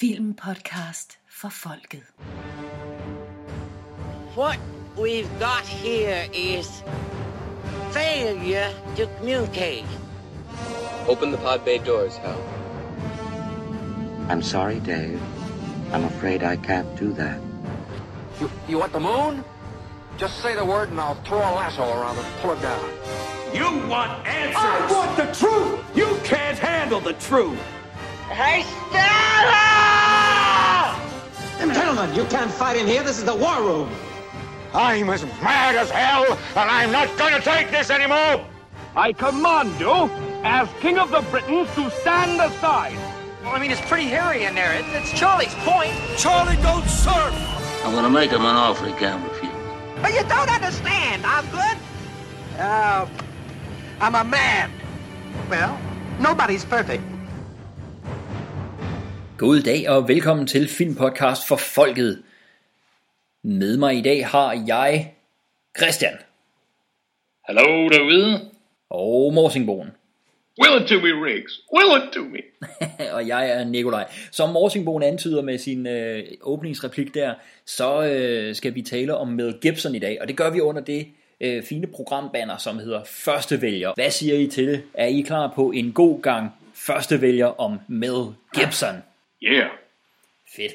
Filmpodcast for folket. What we've got here is failure to communicate. Open the pod bay doors, Hal. I'm sorry, Dave. I'm afraid I can't do that. You, you want the moon? Just say the word and I'll throw a lasso around it and pull it down. You want answers! I want the truth! You can't handle the truth! Hey, Stella! Gentlemen, you can't fight in here. This is the war room. I'm as mad as hell, and I'm not gonna take this anymore! I command you, as King of the Britons, to stand aside. Well, I mean, it's pretty hairy in there. It, it's Charlie's point. Charlie, don't surf! I'm gonna make him an offer he can't refuse. But you don't understand, Osgood. Uh, I'm a man. Well, nobody's perfect. God dag og velkommen til Filmpodcast for Folket. Med mig i dag har jeg Christian Hallo derude. og Morsingboen. Will it to me, Riggs. Will it to me. og jeg er Nikolaj. Som Morsingboen antyder med sin øh, åbningsreplik der, så øh, skal vi tale om Mel Gibson i dag. Og det gør vi under det øh, fine programbanner, som hedder Første Vælger. Hvad siger I til det? Er I klar på en god gang Første Vælger om Mel Gibson? Yeah. Fedt.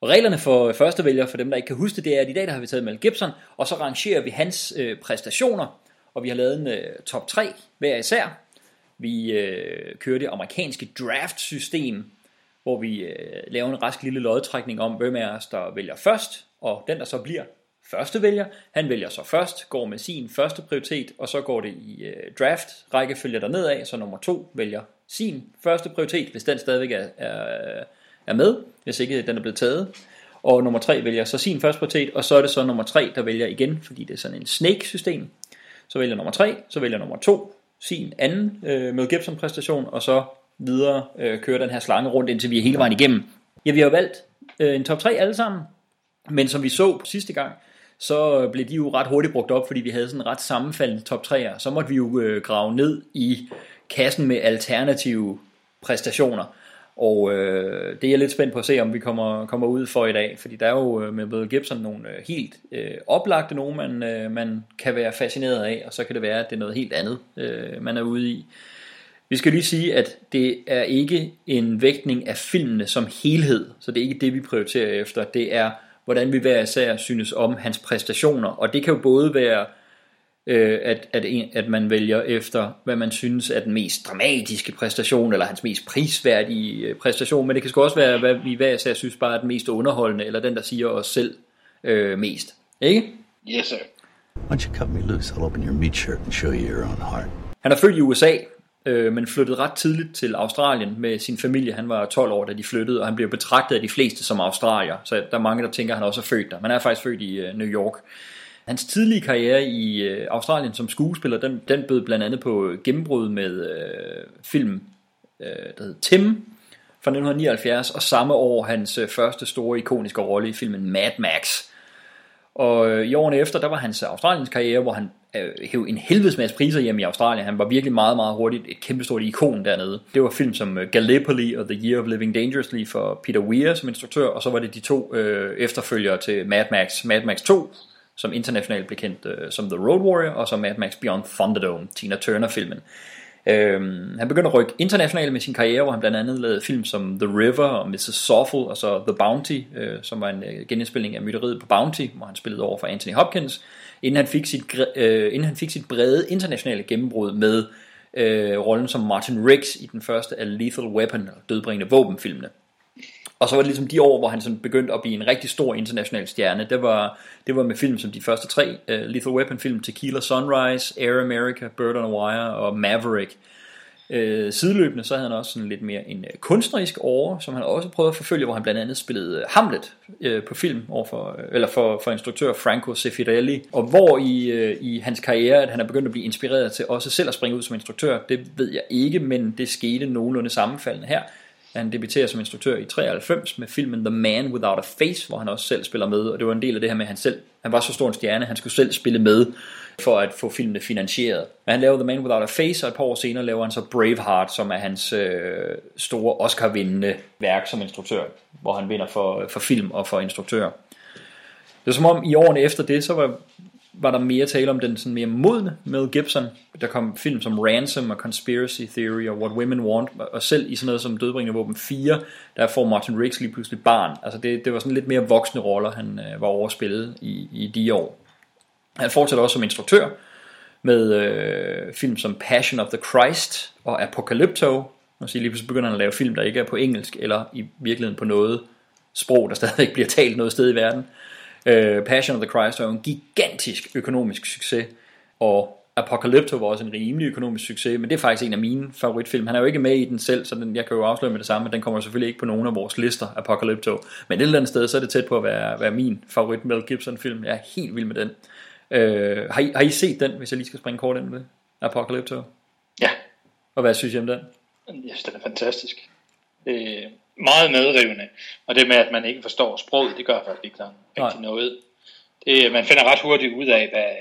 Og reglerne for første vælger, for dem der ikke kan huske det, det er, at i dag der har vi taget Mel Gibson, og så rangerer vi hans øh, præstationer, og vi har lavet en øh, top 3 hver især. Vi øh, kører det amerikanske draft-system, hvor vi øh, laver en rask lille lodtrækning om, hvem af os der vælger først, og den der så bliver første vælger, han vælger så først, går med sin første prioritet, og så går det i øh, draft rækkefølge der nedad, så nummer 2 vælger sin første prioritet, hvis den stadigvæk er, er, er med, hvis ikke den er blevet taget. Og nummer tre vælger så sin første prioritet, og så er det så nummer tre, der vælger igen, fordi det er sådan en snake-system. Så vælger nummer tre, så vælger nummer to sin anden øh, Mel Gibson præstation, og så videre øh, kører den her slange rundt, indtil vi er hele vejen igennem. Ja, vi har jo valgt øh, en top 3 alle sammen, men som vi så sidste gang, så øh, blev de jo ret hurtigt brugt op, fordi vi havde sådan en ret sammenfaldende top 3'er. Så måtte vi jo øh, grave ned i kassen med alternative præstationer. Og øh, det er jeg lidt spændt på at se, om vi kommer, kommer ud for i dag. Fordi der er jo øh, med Mel Gibson nogle øh, helt øh, oplagte nogen, man, øh, man kan være fascineret af. Og så kan det være, at det er noget helt andet, øh, man er ude i. Vi skal lige sige, at det er ikke en vægtning af filmene som helhed. Så det er ikke det, vi prioriterer efter. Det er, hvordan vi hver især synes om hans præstationer. Og det kan jo både være øh, at, at, en, at man vælger efter, hvad man synes er den mest dramatiske præstation, eller hans mest prisværdige øh, præstation, men det kan sgu også være, hvad vi hver især synes bare er den mest underholdende, eller den, der siger os selv øh, mest. Ikke? Yes, sir. Why don't you cut me loose? I'll open your meat shirt and show you your own heart. Han er født i USA, øh, men flyttede ret tidligt til Australien med sin familie. Han var 12 år, da de flyttede, og han bliver betragtet af de fleste som australier, så der er mange, der tænker, at han også er født der. Men han er faktisk født i øh, New York. Hans tidlige karriere i øh, Australien som skuespiller, den, den bød blandt andet på gennembrud med øh, film, øh, der hed Tim fra 1979, og samme år hans øh, første store ikoniske rolle i filmen Mad Max. Og øh, i årene efter, der var hans øh, Australiens karriere, hvor han øh, hæv en helvedes masse priser hjem i Australien. Han var virkelig meget, meget hurtigt et kæmpestort ikon dernede. Det var film som øh, Gallipoli og The Year of Living Dangerously for Peter Weir som instruktør, og så var det de to øh, efterfølgere til Mad Max. Mad Max 2, som internationalt blev kendt øh, som The Road Warrior, og som Mad Max Beyond Thunderdome, Tina Turner-filmen. Øhm, han begyndte at rykke internationalt med sin karriere, hvor han blandt andet lavede film som The River og Mrs. Soffel, og så The Bounty, øh, som var en øh, genindspilning af mytteriet på Bounty, hvor han spillede over for Anthony Hopkins, inden han fik sit, øh, inden han fik sit brede internationale gennembrud med øh, rollen som Martin Riggs i den første af Lethal Weapon, dødbringende våbenfilmene. Og så var det ligesom de år, hvor han sådan begyndte at blive en rigtig stor international stjerne. Det var, det var med film som de første tre. Uh, Lethal Weapon film, Tequila Sunrise, Air America, Bird on a Wire og Maverick. Uh, sideløbende så havde han også sådan lidt mere en uh, kunstnerisk år, som han også prøvede at forfølge, hvor han blandt andet spillede uh, Hamlet uh, på film overfor, uh, eller for, for instruktør Franco Sefirelli. Og hvor i, uh, i hans karriere, at han er begyndt at blive inspireret til også selv at springe ud som instruktør, det ved jeg ikke, men det skete nogenlunde sammenfaldende her. Han debuterer som instruktør i 93 med filmen The Man Without a Face, hvor han også selv spiller med, og det var en del af det her med, at han selv, han var så stor en stjerne, han skulle selv spille med for at få filmene finansieret. Men han laver The Man Without a Face, og et par år senere laver han så Braveheart, som er hans øh, store Oscar-vindende værk som instruktør, hvor han vinder for, for film og for instruktør. Det er som om i årene efter det, så var, var der mere tale om den sådan mere modne Mel Gibson. Der kom film som Ransom og Conspiracy Theory og What Women Want, og selv i sådan noget som Dødbringende Våben 4, der får Martin Riggs lige pludselig barn. Altså det, det var sådan lidt mere voksne roller, han øh, var overspillet i, i de år. Han fortsætter også som instruktør med øh, film som Passion of the Christ og Apocalypto. Man siger lige pludselig begynder han at lave film, der ikke er på engelsk, eller i virkeligheden på noget sprog, der stadig bliver talt noget sted i verden. Øh, Passion of the Christ er jo en gigantisk økonomisk succes, og Apocalypto var også en rimelig økonomisk succes, men det er faktisk en af mine favoritfilm. Han er jo ikke med i den selv, så den, jeg kan jo afsløre med det samme, den kommer selvfølgelig ikke på nogen af vores lister, Apocalypto. Men et eller andet sted, så er det tæt på at være, være min favorit Mel Gibson film. Jeg er helt vild med den. Øh, har, I, har I set den, hvis jeg lige skal springe kort ind med det? Apocalypto? Ja. Og hvad synes I om den? Jeg synes, den er fantastisk. Er meget medrivende. Og det med, at man ikke forstår sproget, det gør faktisk ikke rigtig Nej. noget. Det, man finder ret hurtigt ud af, hvad,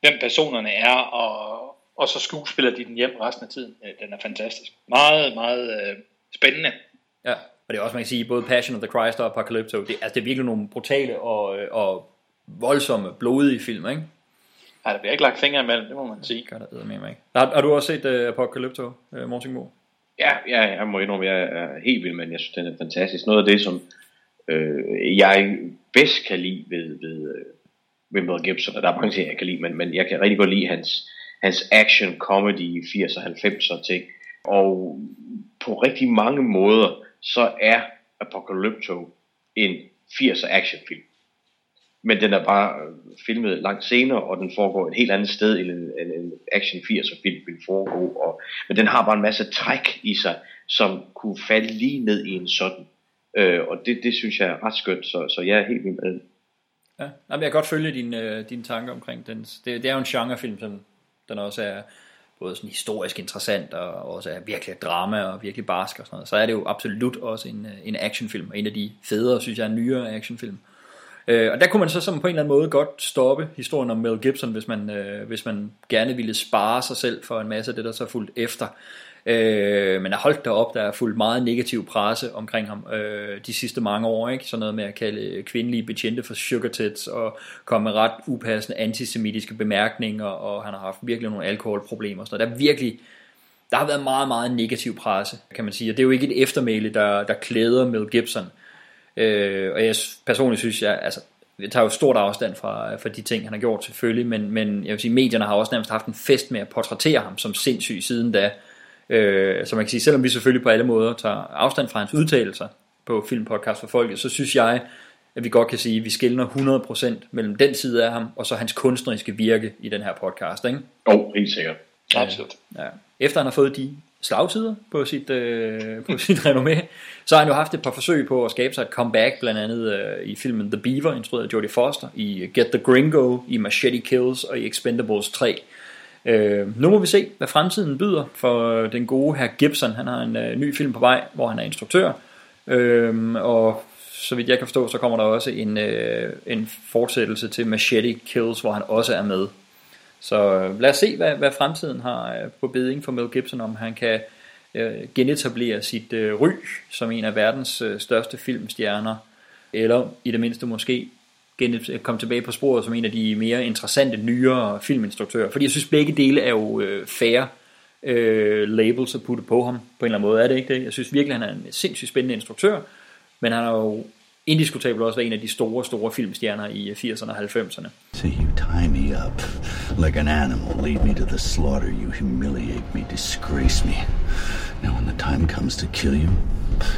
hvem personerne er, og, og så skuespiller de den hjem resten af tiden. Den er fantastisk. Meget, meget øh, spændende. Ja, og det er også, man kan sige, både Passion of the Christ og Apocalypto, det, altså det er virkelig nogle brutale og, øh, og voldsomme, blodige film, ikke? Nej, der bliver ikke lagt fingre imellem, det må man sige. Gør der med mig. Har, har du også set uh, Apocalypto, uh, Morten Moe? Ja, ja, jeg må indrømme, jeg er helt vild men. Jeg synes, den er fantastisk. Noget af det, som øh, jeg bedst kan lide ved, ved, øh, ved Mel Gibson, og der er mange ting, jeg kan lide, men, men jeg kan rigtig godt lide hans, hans action, comedy, i 80'er, og 90'er ting. Og på rigtig mange måder, så er Apocalypto en 80'er actionfilm men den er bare øh, filmet langt senere, og den foregår et helt andet sted, end en, en, en action 80'er film vil foregå. Og, men den har bare en masse træk i sig, som kunne falde lige ned i en sådan. Øh, og det, det synes jeg er ret skønt, så, så jeg er helt vild med den. Ja, jeg kan godt følge dine, øh, dine tanker omkring den. Det, det er jo en genrefilm, som den også er både sådan historisk interessant, og også er virkelig drama og virkelig barsk og sådan noget. Så er det jo absolut også en, øh, en actionfilm, og en af de federe, synes jeg, nyere actionfilm. Øh, Øh, og der kunne man så som på en eller anden måde godt stoppe historien om Mel Gibson, hvis man, øh, hvis man gerne ville spare sig selv for en masse af det, der så fulgte fuldt efter. Øh, men er holdt derop, der er fuldt meget negativ presse omkring ham øh, de sidste mange år. Ikke? Sådan noget med at kalde kvindelige betjente for sugar tits, og komme med ret upassende antisemitiske bemærkninger, og han har haft virkelig nogle alkoholproblemer. Så der er virkelig, der har været meget, meget negativ presse, kan man sige. Og det er jo ikke et eftermæle, der, der klæder Mel Gibson. Øh, og jeg personligt synes, jeg, altså, jeg tager jo stort afstand fra, fra de ting, han har gjort selvfølgelig, men, men jeg vil sige, medierne har også nærmest haft en fest med at portrættere ham som sindssyg siden da. Øh, så man kan sige, selvom vi selvfølgelig på alle måder tager afstand fra hans udtalelser på Filmpodcast for Folket, så synes jeg, at vi godt kan sige, at vi skældner 100% mellem den side af ham, og så hans kunstneriske virke i den her podcast, ikke? Jo, oh, helt sikkert. Absolut. Ja. Efter han har fået de slagtider på sit, øh, på sit renommé. Så har han jo haft et par forsøg på at skabe sig et comeback, blandt andet øh, i filmen The Beaver, instrueret af Jodie Foster, i Get the Gringo, i Machete Kills og i Expendables 3. Øh, nu må vi se, hvad fremtiden byder for den gode her Gibson. Han har en øh, ny film på vej, hvor han er instruktør. Øh, og så vidt jeg kan forstå, så kommer der også en, øh, en fortsættelse til Machete Kills, hvor han også er med. Så øh, lad os se, hvad, hvad fremtiden har øh, på beding for Mel Gibson, om han kan øh, genetablere sit øh, ry som en af verdens øh, største filmstjerner, eller i det mindste måske genet- øh, komme tilbage på sporet som en af de mere interessante, nyere filminstruktører. Fordi jeg synes, begge dele er jo øh, færre øh, labels at putte på ham, på en eller anden måde er det ikke det. Jeg synes virkelig, han er en sindssygt spændende instruktør, men han har jo indiskutabelt også været en af de store, store filmstjerner i 80'erne og 90'erne. So you tie me up like an animal, lead me to the slaughter, you humiliate me, disgrace me. Now when the time comes to kill you,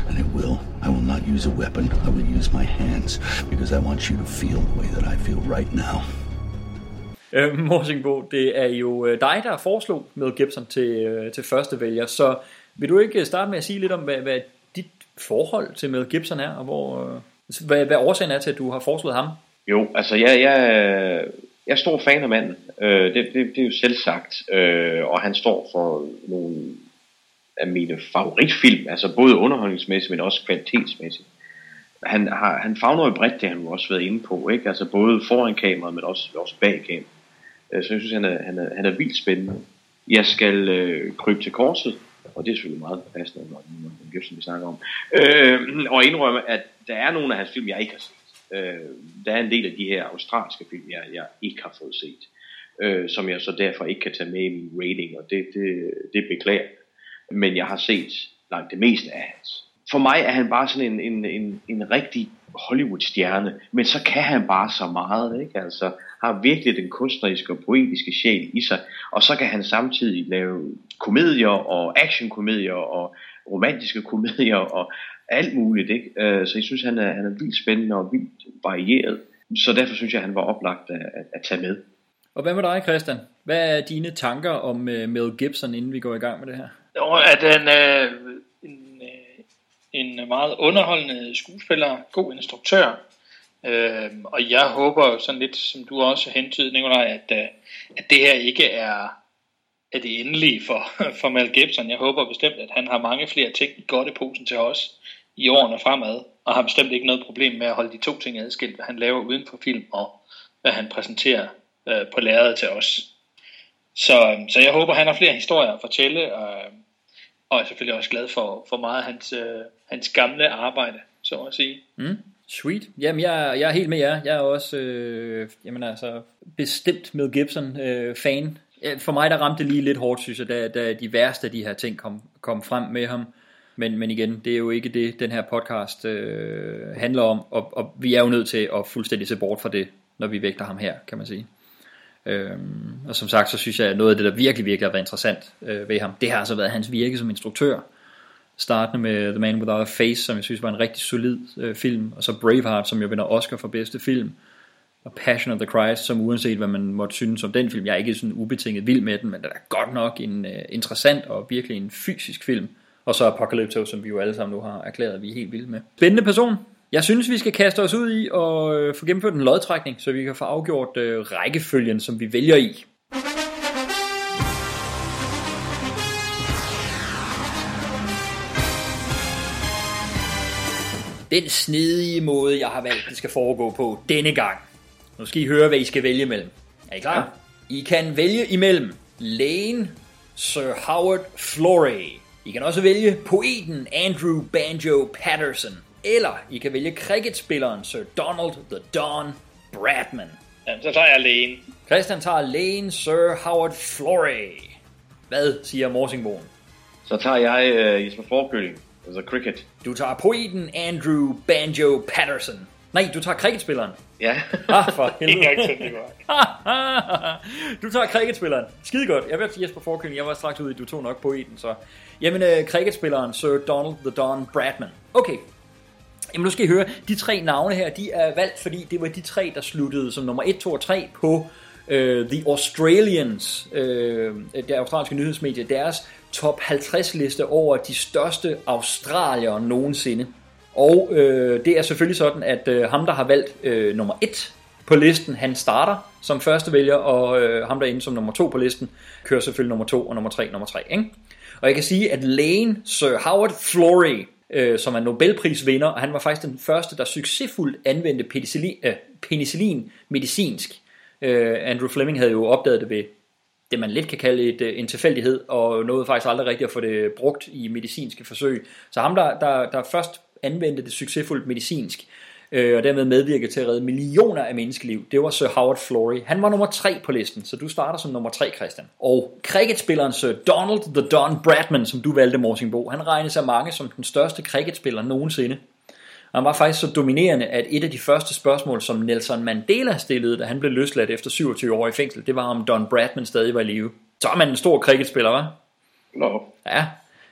and it will, I will not use a weapon, I will use my hands, because I want you to feel the way that I feel right now. Øh, Morsingbo, det er jo øh, dig, der foreslog med Gibson til, øh, til første vælger, så vil du ikke starte med at sige lidt om, hvad, hvad dit forhold til Mel Gibson er, og hvor, øh, hvad, hvad årsagen er til, at du har foreslået ham? Jo, altså jeg, jeg, jeg er stor fan af manden. Øh, det, det, det er jo selv sagt. Øh, og han står for nogle af mine favoritfilm, altså både underholdningsmæssigt, men også kvalitetsmæssigt. Han, har, han fagner jo bredt, det har han jo også været inde på, ikke? Altså både foran kameraet, men også, også bag kameraet. Øh, Så jeg synes, han er, han er, han er vildt spændende. Jeg skal øh, krybe til korset, og det er selvfølgelig meget passende, når det er Gibson, vi snakker om, øh, og indrømme, at der er nogle af hans film, jeg ikke har set. Øh, der er en del af de her australske film, jeg, jeg ikke har fået set, øh, som jeg så derfor ikke kan tage med i min rating, og det, det, det beklager jeg. Men jeg har set langt det meste af hans. For mig er han bare sådan en, en, en, en rigtig Hollywood-stjerne, men så kan han bare så meget, ikke? Altså, har virkelig den kunstneriske og poetiske sjæl i sig, og så kan han samtidig lave komedier og actionkomedier og romantiske komedier og alt muligt, ikke? Øh, Så jeg synes, han er, han er vildt spændende og vildt varieret. Så derfor synes jeg, han var oplagt at, at, at tage med. Og hvad med dig, Christian? Hvad er dine tanker om uh, Mel Gibson, inden vi går i gang med det her? At han er en, øh, en meget underholdende skuespiller, god instruktør, øh, og jeg håber sådan lidt, som du også hentydede, Nikolaj, at, øh, at det her ikke er, er det endelige for, for Mel Gibson. Jeg håber bestemt, at han har mange flere ting i godt i posen til os i årene fremad, og har bestemt ikke noget problem med at holde de to ting adskilt, hvad han laver uden for film, og hvad han præsenterer øh, på lærredet til os. Så, øh, så jeg håber, han har flere historier at fortælle, og, og er selvfølgelig også glad for, for meget af hans, øh, hans gamle arbejde, så at sige. Mm. Sweet. Jamen, jeg, jeg er helt med jer. Jeg er også øh, jamen, altså, bestemt med Gibson øh, fan. Øh, for mig der ramte det lige lidt hårdt, synes jeg, da, da de værste af de her ting kom, kom frem med ham. Men, men igen, det er jo ikke det, den her podcast øh, handler om, og, og vi er jo nødt til at fuldstændig se bort fra det, når vi vægter ham her, kan man sige. Øhm, og som sagt, så synes jeg, at noget af det, der virkelig, virkelig har været interessant øh, ved ham, det har altså været hans virke som instruktør. Startende med The Man Without a Face, som jeg synes var en rigtig solid øh, film, og så Braveheart, som jo vinder Oscar for bedste film, og Passion of the Christ, som uanset hvad man måtte synes om den film, jeg er ikke sådan ubetinget vild med den, men det er godt nok en øh, interessant og virkelig en fysisk film. Og så Apocalypto, som vi jo alle sammen nu har erklæret, at vi er helt vilde med. Spændende person. Jeg synes, vi skal kaste os ud i og øh, få gennemført en lodtrækning, så vi kan få afgjort øh, rækkefølgen, som vi vælger i. Den snedige måde, jeg har valgt, det skal foregå på denne gang. Nu skal I høre, hvad I skal vælge imellem. Er I klar? I kan vælge imellem lægen Sir Howard Florey. I kan også vælge poeten Andrew Banjo Patterson. Eller I kan vælge cricketspilleren Sir Donald the Don Bradman. Jamen, så tager jeg alene. Christian tager lægen Sir Howard Florey. Hvad siger Morsingbogen? Så tager jeg øh, Jesper Forkøling, altså cricket. Du tager poeten Andrew Banjo Patterson. Nej, du tager cricketspilleren. Ja. Ah, for helvede. Ikke du tager cricketspilleren. Skide godt. Jeg vil Jesper Forkøling. Jeg var straks ude i, du tog nok poeten, så... Jamen, uh, cricketspilleren Sir Donald the Don Bradman. Okay. Jamen, nu skal I høre. De tre navne her, de er valgt, fordi det var de tre, der sluttede som nummer 1, 2 og 3 på uh, The Australians, uh, det australske nyhedsmedie, deres top 50 liste over de største australier nogensinde. Og øh, det er selvfølgelig sådan, at øh, ham, der har valgt øh, nummer 1 på listen, han starter som første vælger, og øh, ham, der er inde som nummer 2 på listen, kører selvfølgelig nummer 2 og nummer 3, nummer 3. Ikke? Og jeg kan sige, at lægen Sir Howard Florey, øh, som er Nobelprisvinder, og han var faktisk den første, der succesfuldt anvendte penicillin, øh, penicillin medicinsk. Øh, Andrew Fleming havde jo opdaget det ved det man lidt kan kalde et, øh, en tilfældighed, og nåede faktisk aldrig rigtigt at få det brugt i medicinske forsøg. Så ham, der, der, der først anvendte det succesfuldt medicinsk, øh, og dermed medvirkede til at redde millioner af menneskeliv, det var Sir Howard Florey. Han var nummer tre på listen, så du starter som nummer tre, Christian. Og cricketspilleren Sir Donald the Don Bradman, som du valgte, Morsingbo, han regnes af mange som den største cricketspiller nogensinde. Og han var faktisk så dominerende, at et af de første spørgsmål, som Nelson Mandela stillede, da han blev løsladt efter 27 år i fængsel, det var om Don Bradman stadig var i live. Så er man en stor cricketspiller, hva'? Nå. Ja.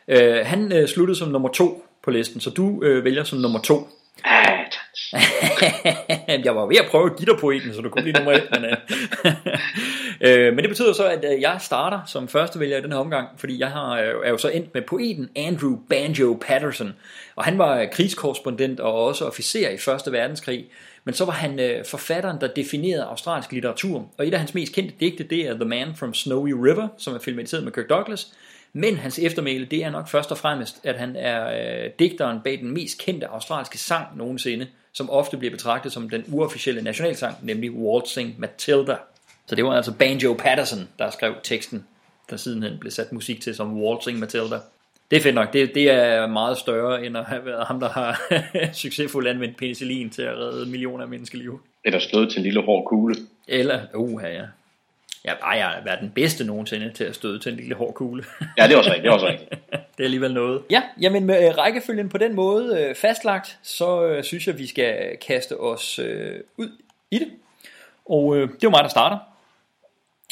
Øh, han øh, sluttede som nummer to på listen, så du øh, vælger som nummer to. jeg var ved at prøve at give dig pointen, så du kunne blive nummer et. Men, øh, øh men det betyder så, at øh, jeg starter som første vælger i den her omgang, fordi jeg har, øh, er jo så endt med poeten Andrew Banjo Patterson. Og han var krigskorrespondent og også officer i Første Verdenskrig. Men så var han øh, forfatteren, der definerede australsk litteratur. Og et af hans mest kendte digte, det er The Man from Snowy River, som er filmatiseret med Kirk Douglas. Men hans eftermæle, det er nok først og fremmest, at han er øh, digteren bag den mest kendte australske sang nogensinde, som ofte bliver betragtet som den uofficielle nationalsang, nemlig Waltzing Matilda. Så det var altså Banjo Patterson, der skrev teksten, der sidenhen blev sat musik til som Waltzing Matilda. Det er fedt nok. Det, det er meget større, end at have været ham, der har succesfuldt anvendt penicillin til at redde millioner af menneskeliv. Eller stød til en lille hård kugle. Eller, uh, ja. Ja, bare jeg har været den bedste nogensinde til at støde til en lille hård kugle. Ja, det er også rigtigt. Det er også rigtigt. det er alligevel noget. Ja, jamen med øh, rækkefølgen på den måde øh, fastlagt, så øh, synes jeg, vi skal kaste os øh, ud i det. Og øh, det er jo mig, der starter.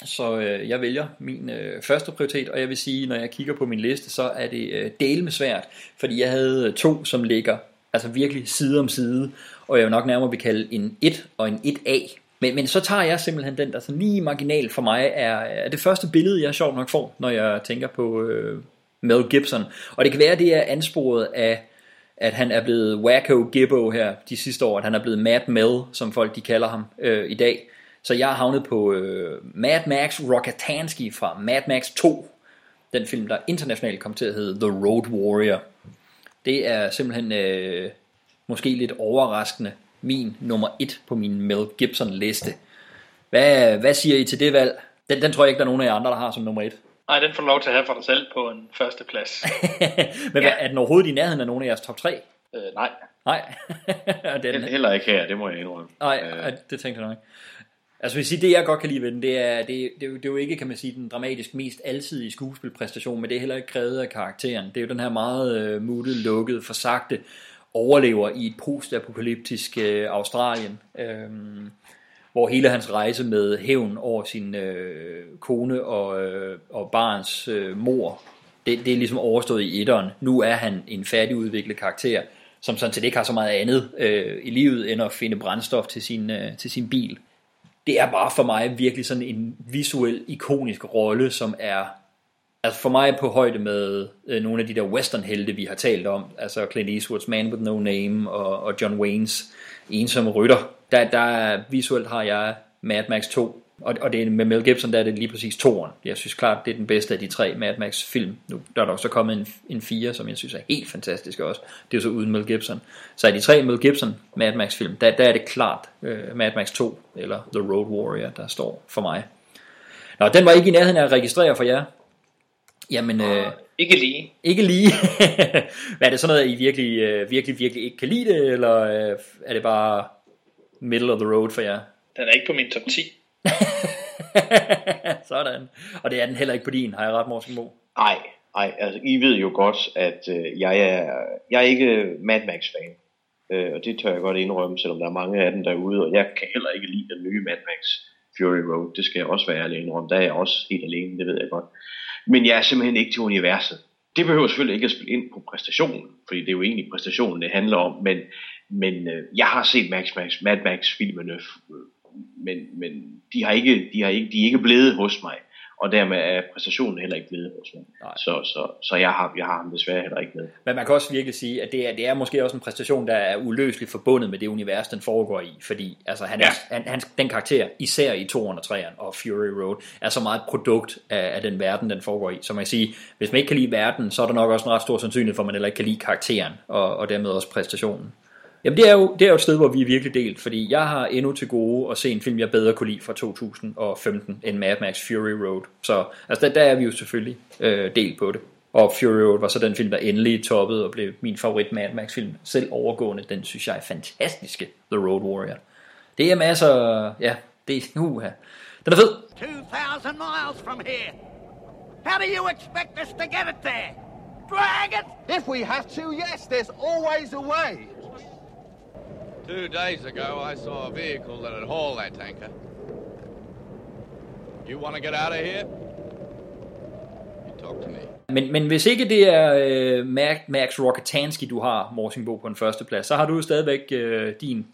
Så øh, jeg vælger min øh, første prioritet, og jeg vil sige, når jeg kigger på min liste, så er det øh, del med svært, fordi jeg havde to, som ligger altså virkelig side om side, og jeg vil nok nærmere vil kalde en 1 og en 1A. Men, men så tager jeg simpelthen den, der så lige marginal for mig er, er det første billede, jeg sjovt nok får, når jeg tænker på øh, Mel Gibson. Og det kan være, det er ansporet af, at han er blevet Wacko Gibbo her de sidste år, at han er blevet Mad Mel, som folk de kalder ham øh, i dag. Så jeg har havnet på øh, Mad Max Rockatansky fra Mad Max 2, den film, der internationalt kom til at hedde The Road Warrior. Det er simpelthen øh, måske lidt overraskende min nummer 1 på min Mel Gibson liste. Hvad, hvad siger I til det valg? Den, den tror jeg ikke, der er nogen af jer andre, der har som nummer 1. Nej, den får lov til at have for dig selv på en første plads. Men ja. er den overhovedet i nærheden af nogen af jeres top 3? Øh, nej. Nej. den, Heller ikke her, det må jeg indrømme. Nej, øh. det tænkte jeg nok. Altså hvis sige, det jeg godt kan lide ved den, det er, det, det, det, det er jo ikke, kan man sige, den dramatisk mest alsidige skuespilpræstation, men det er heller ikke krævet af karakteren. Det er jo den her meget øh, muttede, lukkede, forsagte overlever i et postapokalyptisk øh, Australien, øh, hvor hele hans rejse med hævn over sin øh, kone og, øh, og barns øh, mor, det, det er ligesom overstået i etteren. Nu er han en færdigudviklet karakter, som sådan set ikke har så meget andet øh, i livet, end at finde brændstof til sin, øh, til sin bil det er bare for mig virkelig sådan en visuel, ikonisk rolle, som er altså for mig på højde med øh, nogle af de der western-helte, vi har talt om, altså Clint Eastwoods Man With No Name og, og John Waynes Ensomme Rytter. Der, der visuelt har jeg Mad Max 2 og, og det er, med Mel Gibson, der er det lige præcis toeren. Jeg synes klart, det er den bedste af de tre Mad Max film. Nu der er der også kommet en, en fire, som jeg synes er helt fantastisk også. Det er så uden Mel Gibson. Så af de tre Mel Gibson Mad Max film, der, der er det klart øh, Mad Max 2, eller The Road Warrior, der står for mig. Nå, den var ikke i nærheden af at registrere for jer. Jamen, øh, ikke lige. Ikke lige. Hvad er det sådan noget, I virkelig, øh, virkelig, virkelig ikke kan lide det, eller øh, er det bare middle of the road for jer? Den er ikke på min top 10. Sådan. Og det er den heller ikke på din, har jeg ret, Morten Mo? Nej, nej, altså I ved jo godt, at øh, jeg, er, jeg er ikke Mad Max-fan. Øh, og det tør jeg godt indrømme, selvom der er mange af dem derude, og jeg kan heller ikke lide den nye Mad Max Fury Road. Det skal jeg også være ærlig indrømme. Der er jeg også helt alene, det ved jeg godt. Men jeg er simpelthen ikke til universet. Det behøver selvfølgelig ikke at spille ind på præstationen, fordi det er jo egentlig præstationen, det handler om, men, men øh, jeg har set Max Max, Mad Max filmene øh, men, men de, har ikke, de, har ikke, de er ikke blevet hos mig, og dermed er præstationen heller ikke blevet hos. Så, så, så jeg, har, jeg har ham desværre heller ikke med. Men man kan også virkelig sige, at det er, det er måske også en præstation, der er uløseligt forbundet med det univers, den foregår i, fordi altså, han er, ja. han, han, den karakter, især i 203'eren og Fury Road, er så meget et produkt af, af den verden, den foregår i. Så man kan sige, hvis man ikke kan lide verden, så er der nok også en ret stor sandsynlighed for, at man heller ikke kan lide karakteren, og, og dermed også præstationen. Jamen det er, jo, det er jo et sted, hvor vi er virkelig delt, fordi jeg har endnu til gode at se en film, jeg bedre kunne lide fra 2015 end Mad Max Fury Road. Så altså, der, der er vi jo selvfølgelig øh, delt på det. Og Fury Road var så den film, der endelig toppede og blev min favorit Mad Max film. Selv overgående, den synes jeg er fantastiske, The Road Warrior. Det er masser, ja, det er nu her. Den er fed. 2,000 miles from here. How do you expect us to get it there? Drag it? If we have to, yes, there's always a way. Two days ago, I saw a vehicle that had hauled that tanker. You want to get out of here? You talk to me. Men, men hvis ikke det er øh, Max Rockatansky, du har, Morsingbo, på en førsteplads, så har du jo stadigvæk øh, din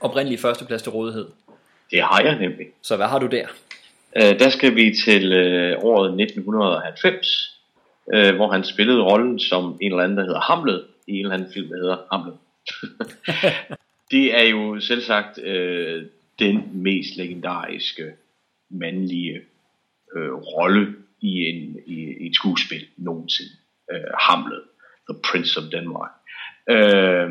oprindelige førsteplads til rådighed. Det har jeg nemlig. Så hvad har du der? Øh, der skal vi til øh, året 1990, øh, hvor han spillede rollen som en eller anden, der hedder Hamlet, i en eller anden film, der hedder Hamlet. det er jo selv sagt øh, den mest legendariske mandlige øh, rolle i, en, i, i et skuespil nogensinde. Øh, Hamlet, The Prince of Denmark. Øh,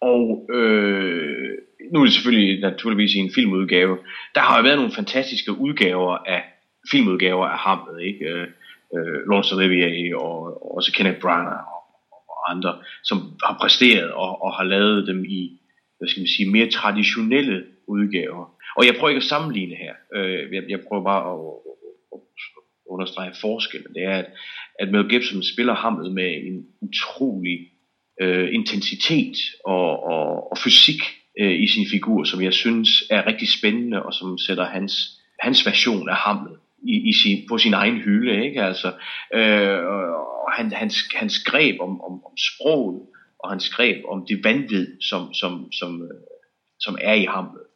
og øh, nu er det selvfølgelig naturligvis i en filmudgave. Der har jo været nogle fantastiske udgaver af filmudgaver af Hamlet, ikke? Øh, øh, Laurence Olivier og, og også Kenneth Branagh og, og andre, som har præsteret og, og har lavet dem i, hvad skal man sige, mere traditionelle udgaver. Og jeg prøver ikke at sammenligne her. Øh, jeg, jeg prøver bare at, at, at understrege forskellen. Det er, at, at Mel Gibson spiller Hamlet med en utrolig øh, intensitet og, og, og fysik øh, i sin figur, som jeg synes er rigtig spændende, og som sætter hans, hans version af Hamlet i, i sin, på sin egen hylde. Ikke? Altså, øh, og han, hans, hans greb om, om, om sproget, og hans greb om det vanvid, som, som, som, øh, som er i Hamlet,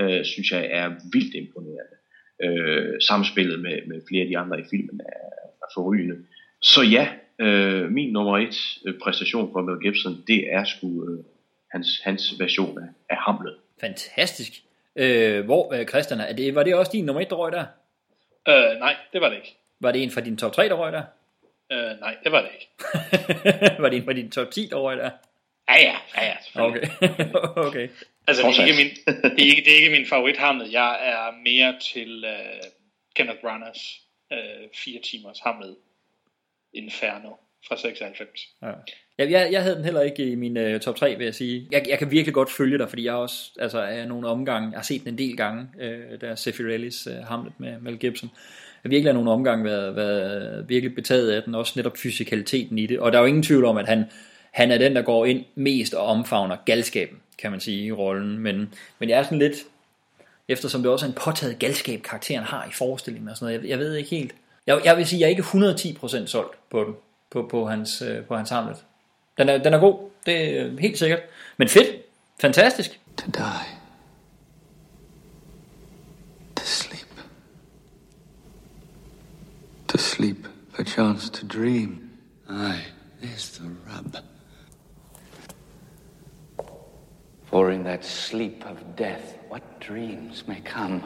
øh, synes jeg er vildt imponerende. Øh, samspillet med, med flere af de andre i filmen er, er forrygende. Så ja, øh, min nummer et øh, præstation for Mel Gibson, det er sgu øh, hans, hans version af, af Hamlet. Fantastisk. Øh, hvor, øh, Christian, er det, var det også din nummer et, der røg der? Øh, nej, det var det ikke. Var det en fra din top 3, der røg der? Øh, nej, det var det ikke. var det en fra din top 10, der røg der? Ja, ja, ja, ja Okay. okay. Altså, det er, ikke min, det, er ikke, det er ikke min favorit Hamlet. Jeg er mere til uh, Kenneth Branaghs uh, fire timers Hamlet Inferno fra 96. Ja. Jeg, jeg, jeg havde den heller ikke i min uh, top 3, vil jeg sige. Jeg, jeg kan virkelig godt følge dig, fordi jeg også altså, er nogle omgange, jeg har set den en del gange, uh, der Sefirellis uh, Hamlet med Mel Gibson. Har virkelig nogle omgange været, været virkelig betaget af den, også netop fysikaliteten i det. Og der er jo ingen tvivl om, at han, han er den, der går ind mest og omfavner galskaben, kan man sige, i rollen. Men, men jeg er sådan lidt, eftersom det også er en påtaget galskab, karakteren har i forestillingen og sådan noget, jeg, jeg ved ikke helt. Jeg, jeg vil sige, jeg er ikke 110% solgt på den, på, på hans, øh, på hans Hamlet. Den er, den er god, det er helt sikkert. Men fedt, fantastisk. Den die. A chance to dream. Aye, there's the rub. For in that sleep of death, what dreams may come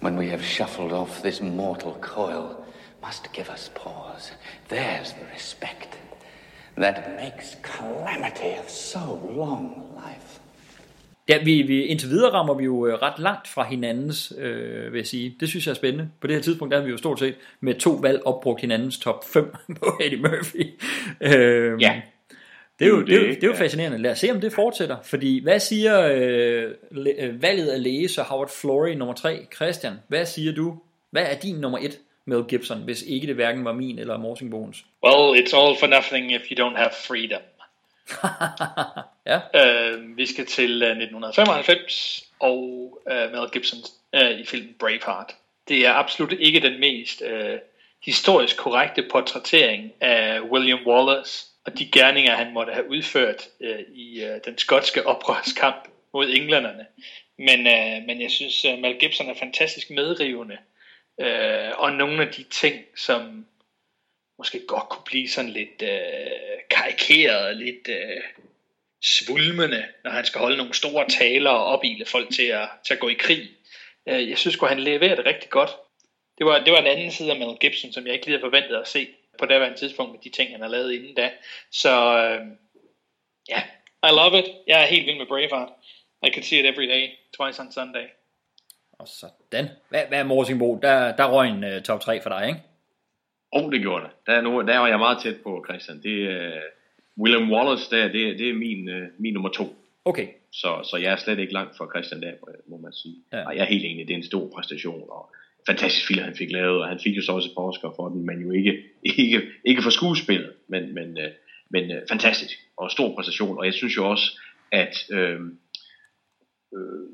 when we have shuffled off this mortal coil must give us pause. There's the respect that makes calamity of so long life. Ja, vi, vi, indtil videre rammer vi jo øh, ret langt fra hinandens, øh, vil jeg sige. Det synes jeg er spændende. På det her tidspunkt der har vi jo stort set med to valg opbrugt hinandens top 5 på Eddie Murphy. Øh, ja. Det er, jo, det, er jo, det er jo fascinerende. Lad os se, om det fortsætter. Fordi, hvad siger øh, øh, valget af læge, så Howard Florey nummer 3? Christian, hvad siger du? Hvad er din nummer 1? Mel Gibson, hvis ikke det hverken var min eller Morsing Bones? Well, it's all for nothing if you don't have freedom. ja. øh, vi skal til øh, 1995 og øh, Mel Gibson øh, i filmen Braveheart. Det er absolut ikke den mest øh, historisk korrekte portrættering af William Wallace og de gerninger, han måtte have udført øh, i øh, den skotske oprørskamp mod englænderne. Men, øh, men jeg synes, øh, Mel Gibson er fantastisk medrivende Øh, og nogle af de ting, som måske godt kunne blive sådan lidt øh, karikeret, lidt øh, svulmende, når han skal holde nogle store taler og opile folk til at, til at gå i krig. Øh, jeg synes, at han leverer det rigtig godt. Det var, det var en anden side af Mel Gibson, som jeg ikke lige havde forventet at se på det en tidspunkt med de ting, han har lavet inden da. Så øh, ja, yeah, I love it. Jeg er helt vild med Braveheart. I can see it every day, twice on Sunday. Og sådan. Hvad, hvad er Morsingbo? Der, der røg en uh, top 3 for dig, ikke? Oh, det gjorde det. Der, er nu, der var jeg meget tæt på, Christian. Det er uh, William Wallace, der, det, det er min, uh, min nummer to. Okay. Så, så jeg er slet ikke langt fra Christian der, må man sige. Ja. Og jeg er helt enig, det er en stor præstation, og fantastisk film, han fik lavet, og han fik jo så også et par for den, men jo ikke, ikke, ikke for skuespillet, men, men, uh, men uh, fantastisk, og stor præstation, og jeg synes jo også, at øh, øh,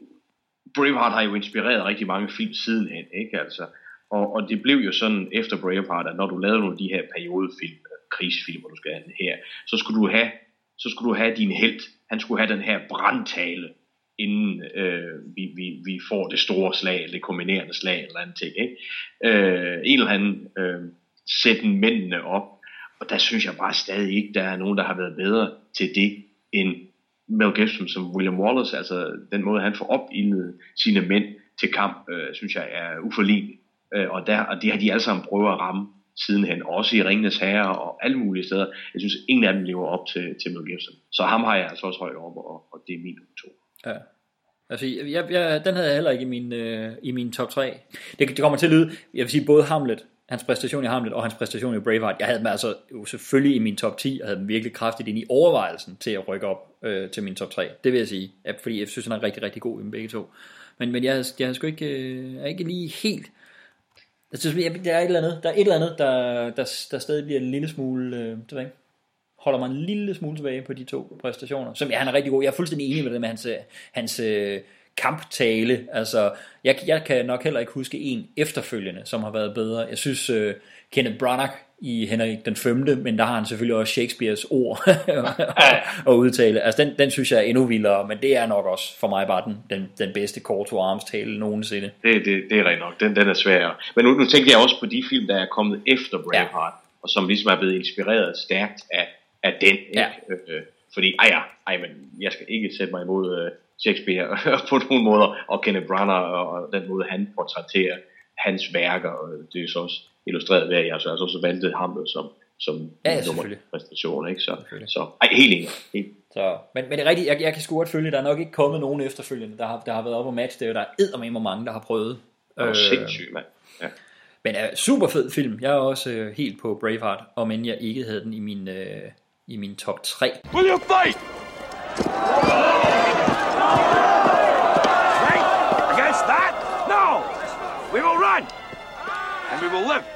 Braveheart har jo inspireret rigtig mange film sidenhen, ikke altså? Og, og det blev jo sådan efter Braveheart, at når du lavede nogle af de her periodefilm, øh, krigsfilm, hvor du skal have den her, så skulle du have, så skulle du have din held. Han skulle have den her brandtale, inden øh, vi, vi, vi får det store slag, det kombinerende slag eller andet ting. Ikke? Øh, en eller anden øh, sætte mændene op, og der synes jeg bare stadig ikke, der er nogen, der har været bedre til det, end Mel Gibson som William Wallace, altså den måde han får opildet sine mænd til kamp, øh, synes jeg er uforlignelig. Øh, og, der, og det har de alle sammen prøvet at ramme sidenhen, også i Ringenes Herre og alle mulige steder. Jeg synes, ingen af dem lever op til, til Mel Gibson. Så ham har jeg altså også højt op, og, og det er min nummer to. Ja. Altså, jeg, jeg, den havde jeg heller ikke i min, øh, i min top 3. Det, det kommer til at lyde, jeg vil sige, både Hamlet, hans præstation i Hamlet og hans præstation i Braveheart, jeg havde dem altså jo selvfølgelig i min top 10, og havde dem virkelig kraftigt ind i overvejelsen til at rykke op øh, til min top 3. Det vil jeg sige, fordi jeg synes, han er rigtig, rigtig god i dem begge to. Men, men jeg, jeg, jeg sgu ikke, øh, jeg er ikke lige helt... Jeg synes, jeg, der er et eller andet, der, er et eller andet der, der, der stadig bliver en lille smule, øh, det ved ikke, holder mig en lille smule tilbage på de to præstationer, som ja, han er rigtig god. Jeg er fuldstændig enig med det med hans, øh, hans øh, kamptale. Altså, jeg, jeg kan nok heller ikke huske en efterfølgende, som har været bedre. Jeg synes, øh, Kenneth Branagh i Henrik den 5., men der har han selvfølgelig også Shakespeares ord at udtale. Altså, den, den synes jeg er endnu vildere, men det er nok også for mig bare den, den, den bedste call to arms tale nogensinde. Det, det, det er rigtigt nok. Den, den er svær. Men nu, nu tænker jeg også på de film, der er kommet efter Braveheart, ja. og som ligesom er blevet inspireret stærkt af, af den. Ikke? Ja. Øh, fordi, ej, ja, ej, men jeg skal ikke sætte mig imod øh, Shakespeare på nogen måder, og Kenneth Branagh og, og den måde, han portrætterer hans værker, og det er så også illustreret ved, at jeg altså også valgte ham som, som ja, nummer præstation, ikke? Så, så ej, helt enig. Helt. Så, men, men det er rigtigt, jeg, jeg kan sgu godt følge, der er nok ikke kommet nogen efterfølgende, der har, der har været op og match, det er jo, der er eddermame mange, der har prøvet. Det er øh, sindssygt, mand. Ja. Men er uh, super fed film. Jeg er også uh, helt på Braveheart, om end jeg ikke havde den i min, uh, i min top 3. Will you fight? Against that? No! We will run! And we will live.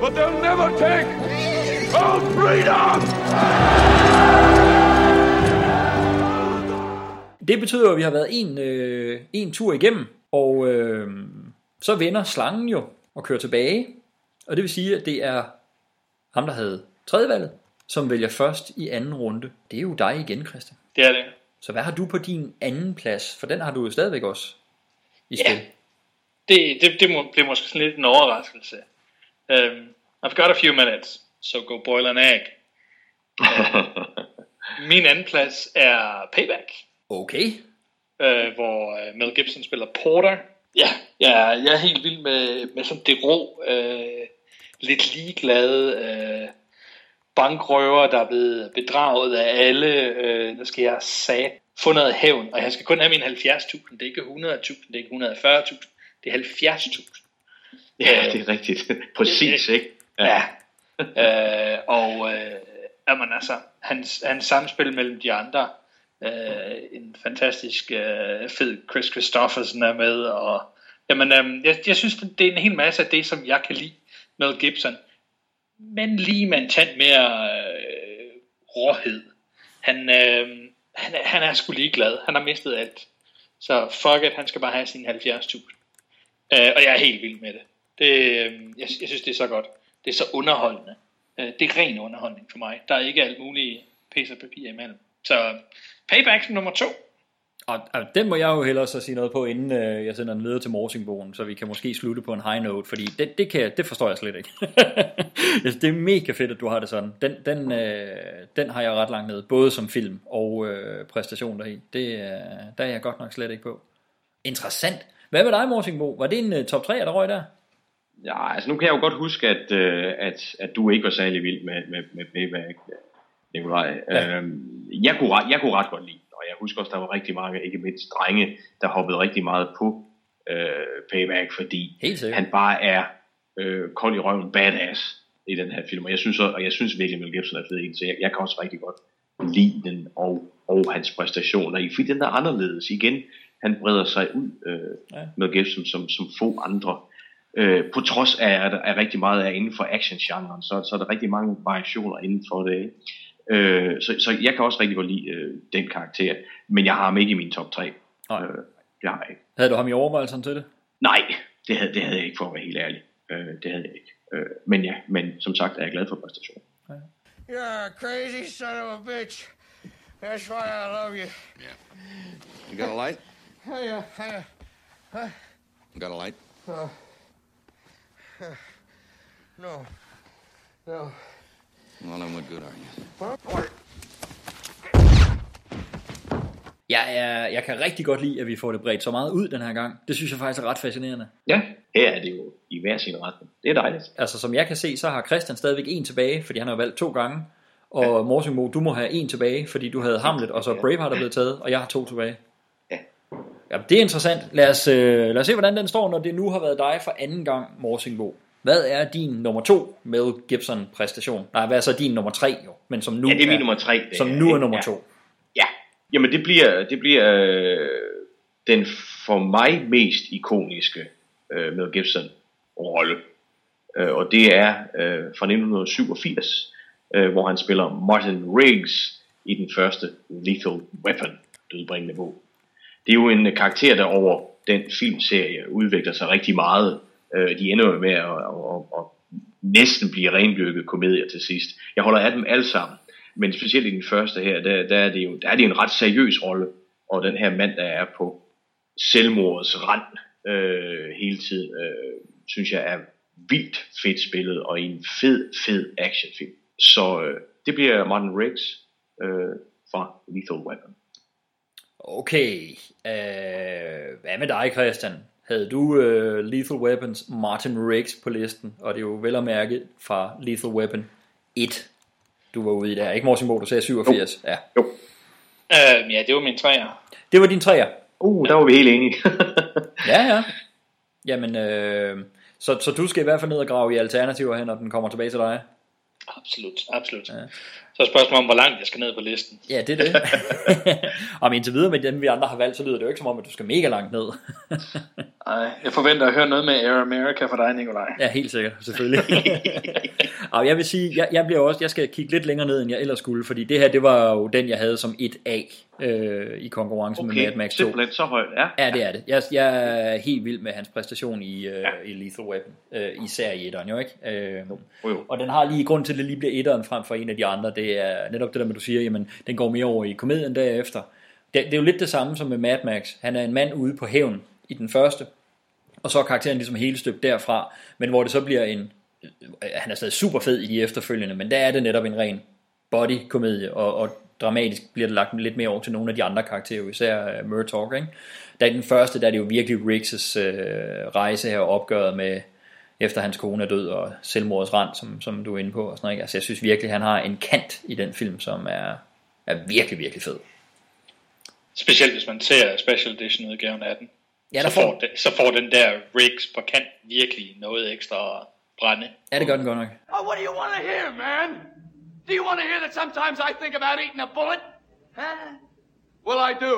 but they'll never take our freedom! Det betyder, at vi har været en, øh, en tur igennem, og øh, så vender slangen jo og kører tilbage. Og det vil sige, at det er ham, der havde tredje valget, som vælger først i anden runde. Det er jo dig igen, Christian. Det er det. Så hvad har du på din anden plads? For den har du jo stadigvæk også i spil. Ja, det, det, det må, bliver måske sådan lidt en overraskelse. Um, I've got a few minutes, so go boil an egg. Uh, min anden plads er Payback. Okay. Uh, hvor uh, Mel Gibson spiller Porter. Ja, ja jeg er helt vild med, med sådan det rå, uh, lidt ligeglade... Uh, bankrøver, der er blevet bedraget af alle, øh, der skal jeg sige, få noget hævn, og jeg skal kun have min 70.000, det er ikke 100.000, det er ikke 140.000, det er 70.000. Ja, det er rigtigt. Præcis, ikke? Ja. ja. øh, og øh, jamen altså, hans, hans samspil mellem de andre, øh, en fantastisk øh, fed Chris Christofferson er med, og jamen, øh, jeg, jeg synes, det er en hel masse af det, som jeg kan lide med Gibson men lige med en tand mere øh, råhed. Han, øh, han, han er sgu ligeglad. Han har mistet alt. Så fuck it, han skal bare have sine 70.000. Øh, og jeg er helt vild med det det øh, jeg, jeg synes, det er så godt. Det er så underholdende. Øh, det er ren underholdning for mig. Der er ikke alt muligt pæs og papir imellem. Så øh, payback nummer to. Og, og den må jeg jo hellere så sige noget på, inden øh, jeg sender den videre til Morsingbogen, så vi kan måske slutte på en high note, fordi det, det, kan, det forstår jeg slet ikke. det er mega fedt, at du har det sådan. Den, den, øh, den har jeg ret langt ned, både som film og øh, præstation deri. Det, øh, der er jeg godt nok slet ikke på. Interessant. Hvad med dig, Morsingbo? Var det en øh, top 3, der røg der? Ja, altså nu kan jeg jo godt huske, at, øh, at, at du ikke var særlig vild med, med, med Payback, Nikolaj. Ja. Øhm, jeg, kunne, jeg kunne ret godt lide og jeg husker også, der var rigtig mange, ikke mindst drenge, der hoppede rigtig meget på øh, Payback, fordi han bare er øh, kold i røven badass i den her film, og jeg synes, og jeg synes virkelig, Mel Gibson er fed i den, så jeg, jeg kan også rigtig godt lide den, og, og hans præstationer i, fordi den er anderledes. Igen, han breder sig ud, øh, ja. Mel Gibson, som, som få andre. Øh, på trods af, at der er rigtig meget af inden for action-genren, så, så er der rigtig mange variationer inden for det. Øh, så, så jeg kan også rigtig godt lide øh, den karakter, men jeg har ham ikke i min top 3. Nej. Øh, jeg har ikke. Havde du ham i overvejelsen til det? Nej, det havde, det havde jeg ikke for at være helt ærlig. Øh, det havde jeg ikke. Øh, men ja, men som sagt er jeg glad for præstationen. You're a crazy son of a bitch. That's why I love you. Yeah. You got a light? Uh, hey, uh, huh? You got a light? Uh, no. No. Well, then what good are you? Jeg, er, jeg kan rigtig godt lide, at vi får det bredt så meget ud den her gang. Det synes jeg faktisk er ret fascinerende. Ja, her er det jo i hver sin retning. Det er dejligt. Altså som jeg kan se, så har Christian stadigvæk en tilbage, fordi han har valgt to gange. Og ja. Morsingbo, du må have en tilbage, fordi du havde Hamlet, og så Braveheart er blevet taget, og jeg har to tilbage. Ja. Det er interessant. Lad os, øh, lad os se, hvordan den står, når det nu har været dig for anden gang, Morsingbo. Hvad er din nummer to Mel Gibson præstation? Nej, hvad er så din nummer tre jo? Men som nu Ja, det er min er, nummer tre. Det Som nu er nummer ja. to. Ja, jamen det bliver, det bliver øh, den for mig mest ikoniske øh, Mel Gibson rolle. Øh, og det er øh, fra 1987, øh, hvor han spiller Martin Riggs i den første Lethal Weapon, dødbringende våben. Det er jo en karakter, der over den filmserie udvikler sig rigtig meget. Øh, de ender jo med at, at, at, at næsten blive rendyrket komedier til sidst. Jeg holder af dem alle sammen, men specielt i den første her, der, der, er, det jo, der er det en ret seriøs rolle, og den her mand, der er på selvmordets rand øh, hele tiden, øh, synes jeg er vildt fedt spillet, og i en fed, fed actionfilm. Så øh, det bliver Martin Riggs øh, fra Lethal Weapon. Okay, øh, hvad med dig Christian? Havde du øh, Lethal Weapons Martin Riggs på listen, og det er jo vel at mærke fra Lethal Weapon 1, du var ude i der. Ikke Morsingbo, du sagde 87. Ja. Øh, ja, det var min træer. Det var din træer. Uh, der var vi helt enige. ja, ja. Jamen, øh, så, så du skal i hvert fald ned og grave i alternativer her, når den kommer tilbage til dig. Absolut, absolut. Ja. Så spørgsmålet om, hvor langt jeg skal ned på listen. Ja, det er det. og men indtil videre med dem, vi andre har valgt, så lyder det jo ikke som om, at du skal mega langt ned. Nej, jeg forventer at høre noget med Air America fra dig, Nikolaj. Ja, helt sikkert, selvfølgelig. og jeg vil sige, jeg, jeg, bliver også, jeg skal kigge lidt længere ned, end jeg ellers skulle, fordi det her, det var jo den, jeg havde som 1A øh, i konkurrencen okay, med Mad Max 2. simpelthen så højt, ja. Ja, det er det. Jeg, jeg er helt vild med hans præstation i, øh, ja. i Lethal Weapon, øh, især i etteren jo, ikke? Øh, jo, jo. Og den har lige grund til, at det lige bliver etteren frem for en af de andre, det er netop det der med, du siger, jamen, den går mere over i komedien derefter. Det, det er jo lidt det samme som med Mad Max. Han er en mand ude på hævn i den første, og så er karakteren ligesom hele støbt derfra, men hvor det så bliver en, øh, han er stadig super fed i de efterfølgende, men der er det netop en ren body-komedie, og, og dramatisk bliver det lagt lidt mere over til nogle af de andre karakterer, især uh, Murtaugh, ikke? Der i den første, der er det jo virkelig Riggs' uh, rejse her opgøret med, efter hans kone er død, og selvmordets rand, som, som du er inde på, og sådan noget, ikke? Altså, jeg synes virkelig, han har en kant i den film, som er, er virkelig, virkelig fed. Specielt hvis man ser special edition udgaven af den. Ja, der så, får, får- den, så får den der rigs på kant virkelig noget ekstra brænde. Ja, det gør den godt nok. Oh, what do you want to hear, man? Do you want to hear that sometimes I think about eating a bullet? Huh? Well, I do.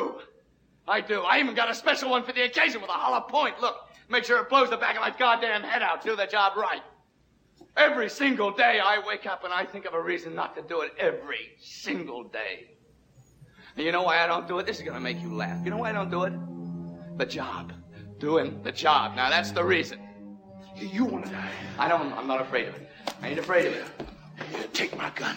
I do. I even got a special one for the occasion with a hollow point. Look, make sure it blows the back of my goddamn head out. Do the job right. Every single day I wake up and I think of a reason not to do it. Every single day. And you know why I don't do it? This is going to make you laugh. You know why I don't do it? The job. Doing the job. Now that's the reason. You want to die? I don't. I'm not afraid of it. I ain't afraid of it. Here, take my gun.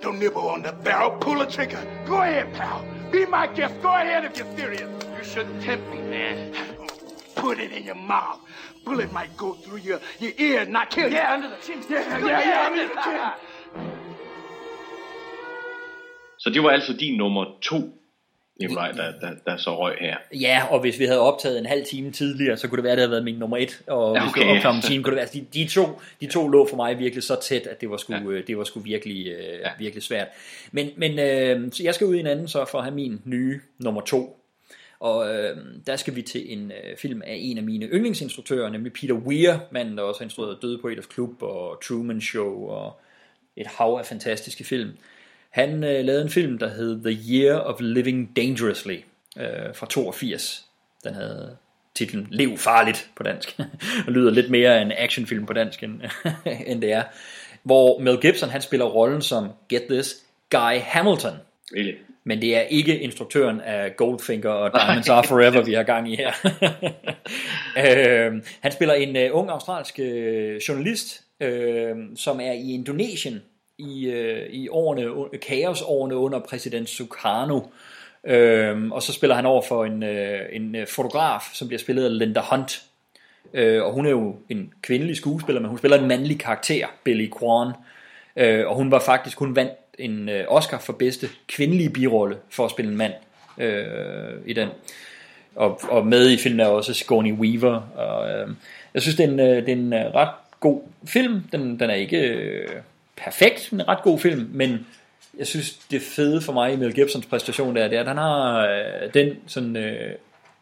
Don't nibble on the barrel. Pull the trigger. Go ahead, pal. Be my guest. Go ahead if you're serious. You shouldn't tempt me, man. Put it in your mouth. Bullet might go through your, your ear and not kill you. Yeah, under the chin. Yeah, yeah, yeah, under the chin. Så det var altså din nummer to, Nikolaj, der, der, der så røg her. Ja, og hvis vi havde optaget en halv time tidligere, så kunne det være, at det havde været min nummer et. Og Ja, hvis okay. vi havde optaget om en time, kunne det være, de, de, to, de to lå for mig virkelig så tæt, at det var sgu, ja. det var sgu virkelig, øh, ja. virkelig svært. Men, men øh, så jeg skal ud i en anden så for at have min nye nummer to. Og øh, der skal vi til en øh, film af en af mine yndlingsinstruktører, nemlig Peter Weir, manden der også har instrueret Døde på Eders Klub og Truman Show og et hav af fantastiske film. Han øh, lavede en film, der hed The Year of Living Dangerously øh, fra 82. Den havde titlen Lev farligt på dansk. og lyder lidt mere en actionfilm på dansk, end, end det er. Hvor Mel Gibson han spiller rollen som, get this, Guy Hamilton. Really? Men det er ikke instruktøren af Goldfinger og Diamonds Are Forever, vi har gang i her. øh, han spiller en uh, ung australsk uh, journalist, uh, som er i Indonesien i, øh, i årene, kaosårene under præsident Sukarno. Øhm, og så spiller han over for en, øh, en øh, fotograf, som bliver spillet af Linda Hunt. Øh, og hun er jo en kvindelig skuespiller, men hun spiller en mandlig karakter, Billy Kwan. Øh, og hun var faktisk, hun vandt en øh, Oscar for bedste kvindelige birolle for at spille en mand øh, i den. Og, og med i filmen er også Sigourney Weaver. Og, øh, jeg synes, det er en, øh, det er en øh, ret god film. Den, den er ikke øh, perfekt, en ret god film, men jeg synes, det fede for mig i Mel Gibsons præstation der, det er, at han har øh, den sådan øh,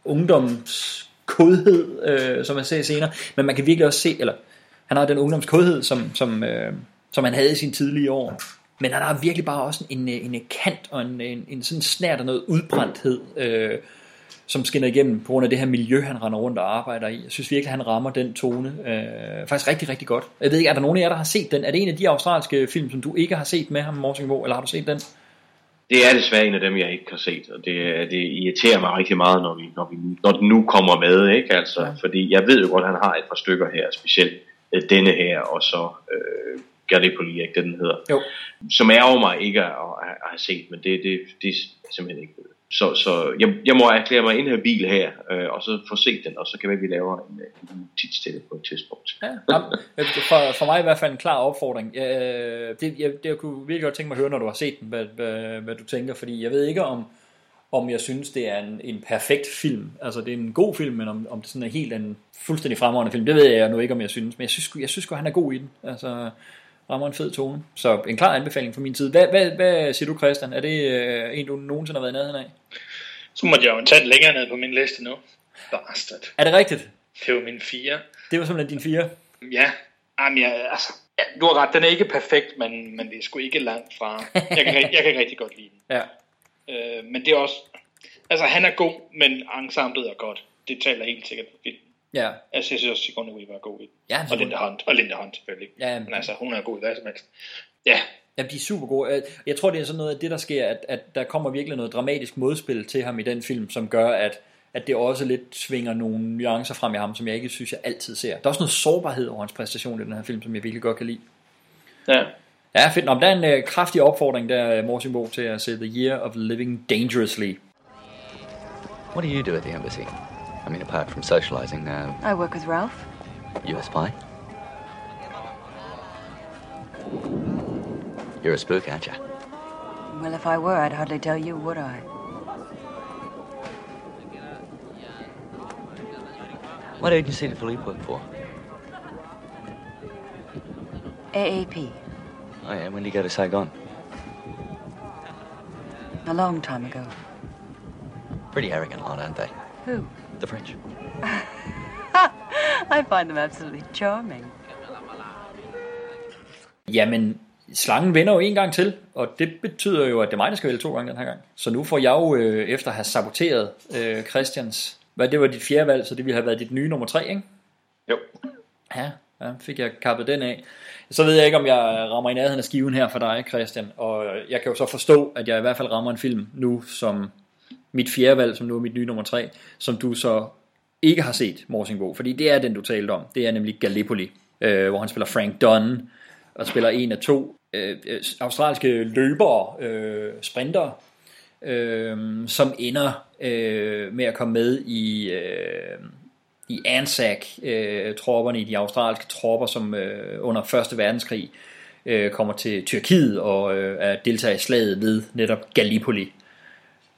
ungdomskodhed, øh, som man ser senere, men man kan virkelig også se, eller han har den ungdomskodhed, som, som, øh, som han havde i sine tidlige år. Men han har virkelig bare også en, en, en kant og en, en, en sådan snært af noget udbrændthed, øh, som skinner igennem på grund af det her miljø, han render rundt og arbejder i. Jeg synes virkelig, han rammer den tone øh, faktisk rigtig, rigtig godt. Jeg ved ikke, er der nogen af jer, der har set den? Er det en af de australske film, som du ikke har set med ham, Morsingbo, eller har du set den? Det er desværre en af dem, jeg ikke har set, og det, det irriterer mig rigtig meget, når, vi, når, vi, når den nu kommer med, ikke? Altså, ja. fordi jeg ved jo godt, at han har et par stykker her, specielt øh, denne her, og så øh, Gallipoli, ikke det den hedder. Jo. Som ærger mig ikke at, at, have set, men det, det, det er simpelthen ikke så, så jeg, jeg må erklære mig inhabil her, øh, og så få set den, og så kan vi, vi lave en, øh, en tids til det på et tidspunkt. Ja, for, for mig i hvert fald en klar opfordring. Jeg, øh, det, jeg, det jeg kunne virkelig godt tænke mig at høre, når du har set den, hvad, hvad, hvad du tænker, fordi jeg ved ikke om, om jeg synes, det er en, en perfekt film. Altså, det er en god film, men om, om det sådan er helt en fuldstændig fremragende film, det ved jeg nu ikke, om jeg synes. Men jeg synes, jeg synes godt, han er god i den. Altså, rammer en fed tone. Så en klar anbefaling fra min side. Hvad, hvad, hvad siger du, Christian? Er det øh, en, du nogensinde har været i nærheden af? Så måtte jeg jo tage den længere ned på min liste nu. Bastard. Er det rigtigt? Det var min fire. Det var simpelthen din fire? Ja. Jamen, jeg, altså, ja, du har ret, den er ikke perfekt, men, men det er sgu ikke langt fra. Jeg kan, jeg kan rigtig godt lide den. Ja. Øh, men det er også, altså han er god, men ensemblet er godt. Det taler helt sikkert. Ja. Jeg synes også, Sigourney Weaver er god i Ja, og Linda Hunt. Og Linda Hunt selvfølgelig. Ja, men altså, hun er god i hvad som helst. Ja. Ja, de er super gode. Jeg tror, det er sådan noget af det, der sker, at, at der kommer virkelig noget dramatisk modspil til ham i den film, som gør, at, at det også lidt svinger nogle nuancer frem i ham, som jeg ikke synes, jeg altid ser. Der er også noget sårbarhed over hans præstation i den her film, som jeg virkelig godt kan lide. Ja. Ja, fedt. Nå, der er en uh, kraftig opfordring der, Morsimbo, til at se The Year of Living Dangerously. What do you do at the embassy? I mean, apart from socializing, uh, I work with Ralph. You're a spy? You're a spook, aren't you? Well, if I were, I'd hardly tell you, would I? What agency did Philippe work for? AAP. Oh, yeah, when did he go to Saigon? A long time ago. Pretty arrogant lot, aren't they? Who? The French. I find them absolutely charming. Jamen, slangen vender jo en gang til, og det betyder jo, at det er mig, der skal vælge to gange den her gang. Så nu får jeg jo, øh, efter at have saboteret øh, Christians, hvad det var dit fjerde valg, så det ville have været dit nye nummer tre, ikke? Jo. Ja, ja fik jeg kappet den af. Så ved jeg ikke, om jeg rammer i nærheden af skiven her for dig, Christian, og jeg kan jo så forstå, at jeg i hvert fald rammer en film nu, som mit fjerde valg, som nu er mit nye nummer tre, som du så ikke har set, Morsingbo, fordi det er den, du talte om. Det er nemlig Gallipoli, øh, hvor han spiller Frank Dunn, og spiller en af to øh, øh australske løbere, øh, sprinter, øh, som ender øh, med at komme med i, øh, i ANZAC-tropperne, øh, i de australske tropper, som øh, under 1. verdenskrig øh, kommer til Tyrkiet og øh, er deltager i slaget ved netop Gallipoli.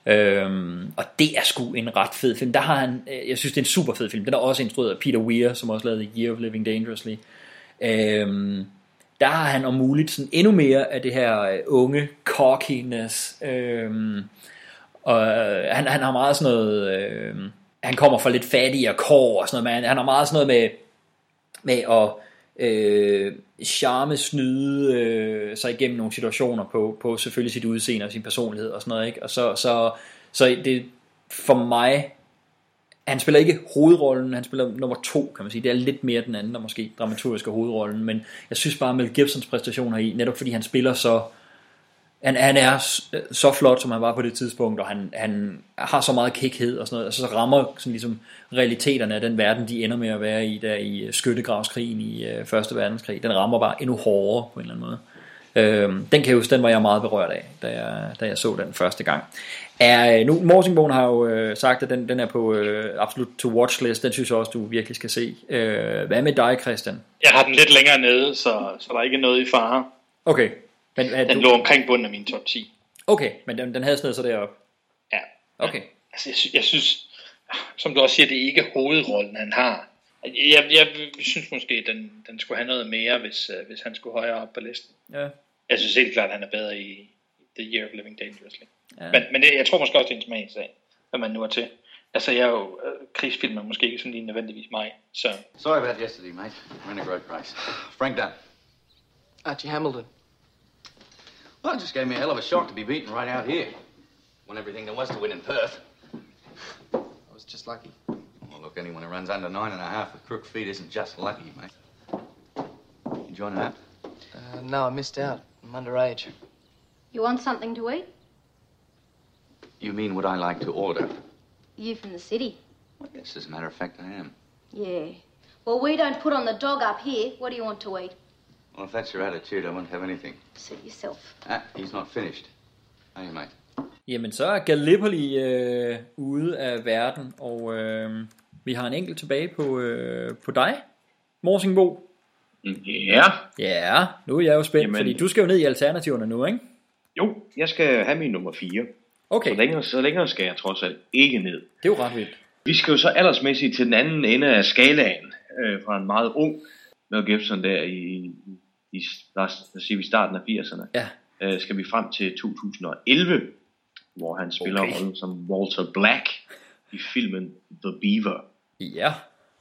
Øhm, og det er sgu en ret fed film. Der har han, øh, jeg synes det er en super fed film. Den er også instrueret af Peter Weir, som også lavede Year of Living Dangerously. Øhm, der har han om muligt sådan endnu mere af det her øh, unge cockiness. Øhm, og øh, han, han har meget sådan noget, Øhm, han kommer fra lidt fattigere kår og sådan noget, men han har meget sådan noget med, med at øh, charme snyde øh, sig igennem nogle situationer på, på selvfølgelig sit udseende og sin personlighed og sådan noget, ikke? Og så, så, så det for mig han spiller ikke hovedrollen, han spiller nummer to, kan man sige. Det er lidt mere den anden, der måske dramaturgiske hovedrollen, men jeg synes bare, Mel Gibsons præstationer i, netop fordi han spiller så han, han er s- så flot, som han var på det tidspunkt, og han, han har så meget kækhed og sådan noget, og så rammer sådan ligesom realiteterne af den verden, de ender med at være i, der i øh, skyttegravskrigen i øh, Første Verdenskrig. Den rammer bare endnu hårdere på en eller anden måde. Øhm, den kan jeg huske, den var jeg meget berørt af, da jeg, da jeg så den første gang. Er, øh, nu, Morsingbogen har jo øh, sagt, at den, den er på øh, absolut to watch list. Den synes jeg også, du virkelig skal se. Øh, hvad med dig, Christian? Jeg har den lidt længere nede, så, så der er ikke noget i fare. Okay. Men, er Den du, lå omkring bunden af min top 10. okay, men den, den havde snedet sig derop. Ja. Okay. Altså, jeg, jeg synes, som du også siger, det er ikke hovedrollen, han har. Jeg, jeg synes måske, den, den skulle have noget mere, hvis, øh, hvis han skulle højere op på listen. Ja. Jeg synes helt klart, at han er bedre i The Year of Living Dangerously. Ja. Men, men det, jeg tror måske også, det er en smagsag, hvad man nu er til. Altså, jeg er jo, øh, krigsfilm er måske ikke sådan lige nødvendigvis mig, så... Sorry about yesterday, mate. We're in a great race. Frank Dunn. Archie Hamilton. Well, it just gave me a hell of a shock to be beaten right out here. Won everything there was to win in Perth. I was just lucky. Well, look, anyone who runs under nine and a half with crook feet isn't just lucky, mate. You joining up? Uh, no, I missed out. I'm underage. You want something to eat? You mean would I like to order? You from the city? Yes, as a matter of fact, I am. Yeah. Well, we don't put on the dog up here. What do you want to eat? Well, if that's your attitude, I won't have anything. Suit yourself. Ah, he's not finished. Are you, mate? Jamen, så er Gallipoli øh, ude af verden, og øh, vi har en enkelt tilbage på, øh, på dig, Morsingbo. Ja. Ja, nu er jeg jo spændt, Jamen. fordi du skal jo ned i alternativerne nu, ikke? Jo, jeg skal have min nummer 4. Okay. Så længere, så længere skal jeg trods alt ikke ned. Det er jo ret vildt. Vi skal jo så aldersmæssigt til den anden ende af skalaen, øh, fra en meget ung Mel Gibson der i, i lad os sige, i starten af 80'erne. Ja. Øh, skal vi frem til 2011, hvor han spiller okay. rollen som Walter Black i filmen The Beaver. Ja.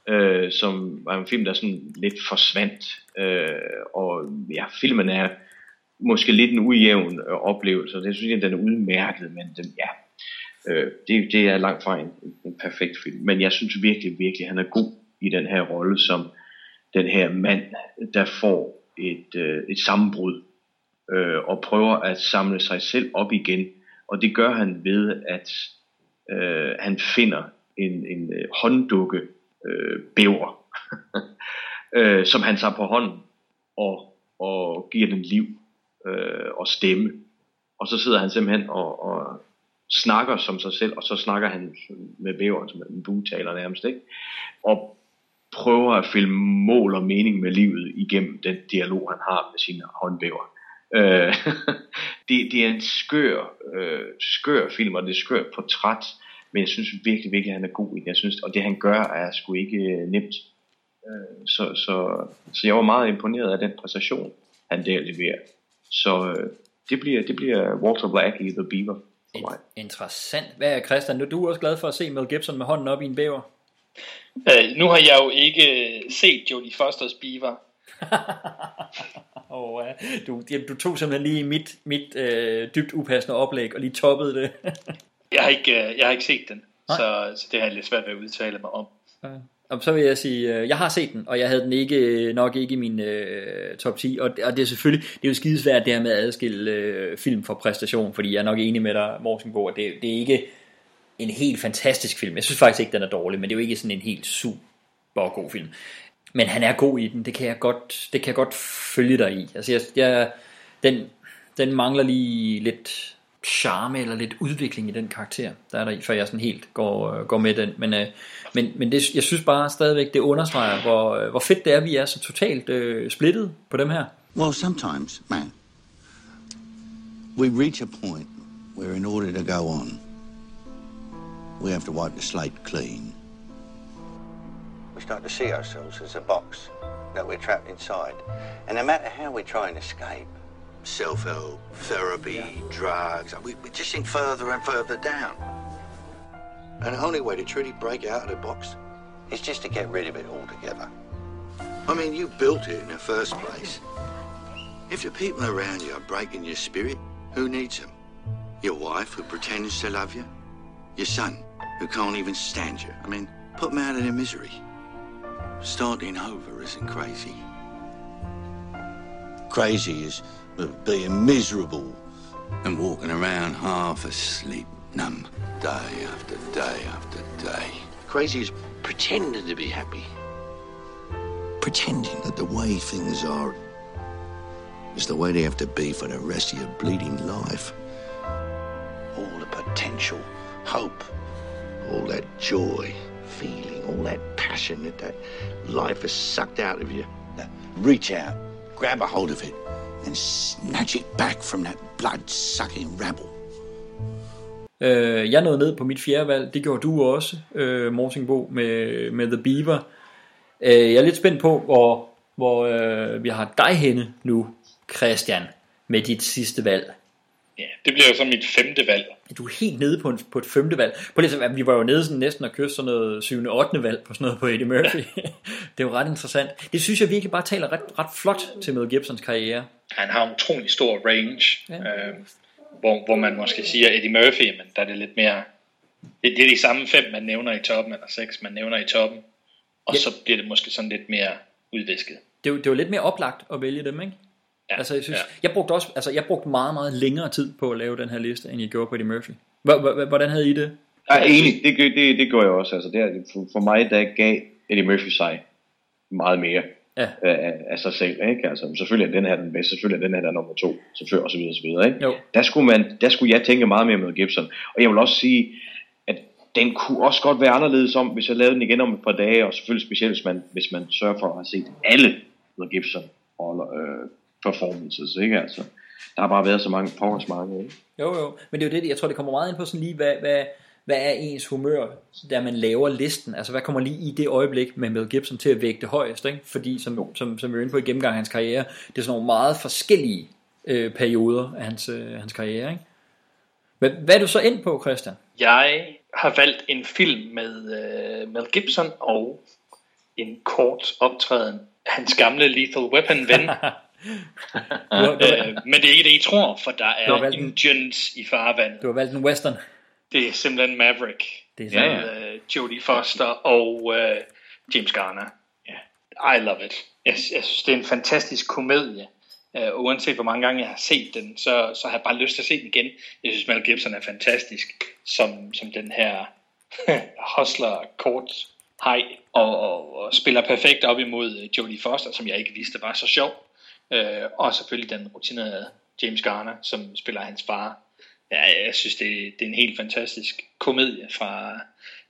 øh, som var en film, der sådan lidt forsvandt. Øh, og ja, filmen er måske lidt en ujævn øh, oplevelse, og det synes jeg, den er udmærket, men den, ja, øh, det, det er langt fra en, en perfekt film. Men jeg synes virkelig, virkelig, han er god i den her rolle som den her mand, der får et, øh, et sammenbrud øh, og prøver at samle sig selv op igen. Og det gør han ved, at øh, han finder en, en øh, hånddukke øh, bæver, øh, som han tager på hånden og, og giver den liv øh, og stemme. Og så sidder han simpelthen og, og snakker som sig selv, og så snakker han med bæveren som en bugtaler nærmest, ikke? Og prøver at filme mål og mening med livet igennem den dialog, han har med sine håndbæver. Øh, det, det er en skør, øh, skør film, og det er et skørt portræt, men jeg synes virkelig, virkelig, at han er god i det. Jeg synes, og det han gør, er sgu ikke øh, nemt. Øh, så, så, så jeg var meget imponeret af den præstation, han der leverer. Så øh, det, bliver, det bliver Walter Black i The Beaver for mig. Interessant. Hvad er Christian? Nu er du også glad for at se Mel Gibson med hånden op i en bæver. Øh, nu har jeg jo ikke set Jodie Fosters Beaver. Oh, du, jamen, du tog simpelthen lige mit, mit øh, dybt upassende oplæg og lige toppede det. Jeg har ikke, øh, jeg har ikke set den, så, så det har jeg lidt svært ved at udtale mig om. Og så vil jeg sige, øh, jeg har set den, og jeg havde den ikke øh, nok ikke i min øh, top 10, og, og det er selvfølgelig, det er jo skidesvært det her med at adskille øh, film fra præstation, fordi jeg er nok enig med dig, Morsenbo, at det, det er ikke en helt fantastisk film. Jeg synes faktisk ikke, den er dårlig, men det er jo ikke sådan en helt super god film. Men han er god i den, det kan jeg godt, det kan jeg godt følge dig i. Altså jeg, jeg, den, den mangler lige lidt charme eller lidt udvikling i den karakter, der er der i, før jeg sådan helt går, går med den. Men, øh, men, men det, jeg synes bare stadigvæk, det understreger, hvor, øh, hvor fedt det er, vi er så totalt øh, splittet på dem her. Well, sometimes, man, we reach a point where, in order to go on, we have to wipe the slate clean. We start to see ourselves as a box that we're trapped inside. And no matter how we try and escape, Self help, therapy, drugs, we, we just sink further and further down. And the only way to truly break out of the box is just to get rid of it altogether. I mean, you built it in the first place. If the people around you are breaking your spirit, who needs them? Your wife who pretends to love you? Your son who can't even stand you? I mean, put them out of their misery. Starting over isn't crazy. Crazy is being miserable and walking around half asleep, numb, day after day after day. Crazy is pretending to be happy. Pretending that the way things are is the way they have to be for the rest of your bleeding life. All the potential, hope, all that joy, feeling, all that passion that that life has sucked out of you. Now, reach out, grab a hold of it, and snatch it back from that blood-sucking rabble. Øh, jeg nåede ned på mit fjerde valg, det gjorde du også, øh, Morsingbo, med, med The Beaver. Øh, jeg er lidt spændt på, hvor, hvor øh, vi har dig henne nu, Christian, med dit sidste valg. Ja, det bliver jo så mit femte valg. Du er helt nede på, en, på et femte valg. På lidt, vi var jo nede sådan næsten og kysse sådan noget 7. 8. valg på sådan noget på Eddie Murphy. det er jo ret interessant. Det synes jeg virkelig bare taler ret, ret flot til Mel Gibsons karriere. Han har en utrolig stor range, ja. øh, hvor, hvor man måske siger Eddie Murphy, men der er det lidt mere... Det, det er de samme fem, man nævner i toppen, eller seks, man nævner i toppen. Og ja. så bliver det måske sådan lidt mere udvisket. Det er, jo, det er jo lidt mere oplagt at vælge dem, ikke? Ja, altså, jeg, synes, ja. jeg brugte også, altså, jeg brugte meget, meget længere tid på at lave den her liste, end jeg gjorde på Eddie Murphy. Hvordan havde I det? Jeg er enig, det, det, det gjorde jeg også. Altså, det, for, for mig, der gav Eddie Murphy sig meget mere ja. af, af sig selv. Ikke? Altså, selvfølgelig er den her den bedste, selvfølgelig er den her der er nummer to, selvfølgelig og så videre, og så videre. Ikke? Jo. Der, skulle man, der skulle jeg tænke meget mere med Gibson. Og jeg vil også sige, at den kunne også godt være anderledes om, hvis jeg lavede den igen om et par dage, og selvfølgelig specielt, hvis man, hvis man sørger for at have set alle Mel Gibson og, øh, performances, ikke? Altså, der har bare været så mange, pokkers mange, ikke? Jo, jo, men det er jo det, jeg tror, det kommer meget ind på sådan lige, hvad, hvad, hvad er ens humør, da man laver listen? Altså, hvad kommer lige i det øjeblik med Mel Gibson til at vægte det højest, ikke? Fordi, som, som, som vi er inde på i gennemgang af hans karriere, det er sådan nogle meget forskellige øh, perioder af hans, øh, hans karriere, ikke? Hvad, hvad er du så ind på, Christian? Jeg har valgt en film med øh, Mel Gibson og en kort optræden hans gamle Lethal Weapon ven. øh, men det er ikke det, I tror, for der er Indians i farvandet. Du har valgt en western. Det er simpelthen Maverick. Det er så, med uh, Jodie Foster og uh, James Garner. Yeah. I love it. Jeg, jeg synes, det er en fantastisk komedie. Uh, uanset hvor mange gange jeg har set den, så, så har jeg bare lyst til at se den igen. Jeg synes, Mel Gibson er fantastisk som, som den her hustler kort hej og, og, og spiller perfekt op imod Jodie Foster, som jeg ikke vidste var så sjov. Øh, og selvfølgelig den rutinerede James Garner, som spiller hans far. Ja, jeg synes, det, det er en helt fantastisk komedie fra,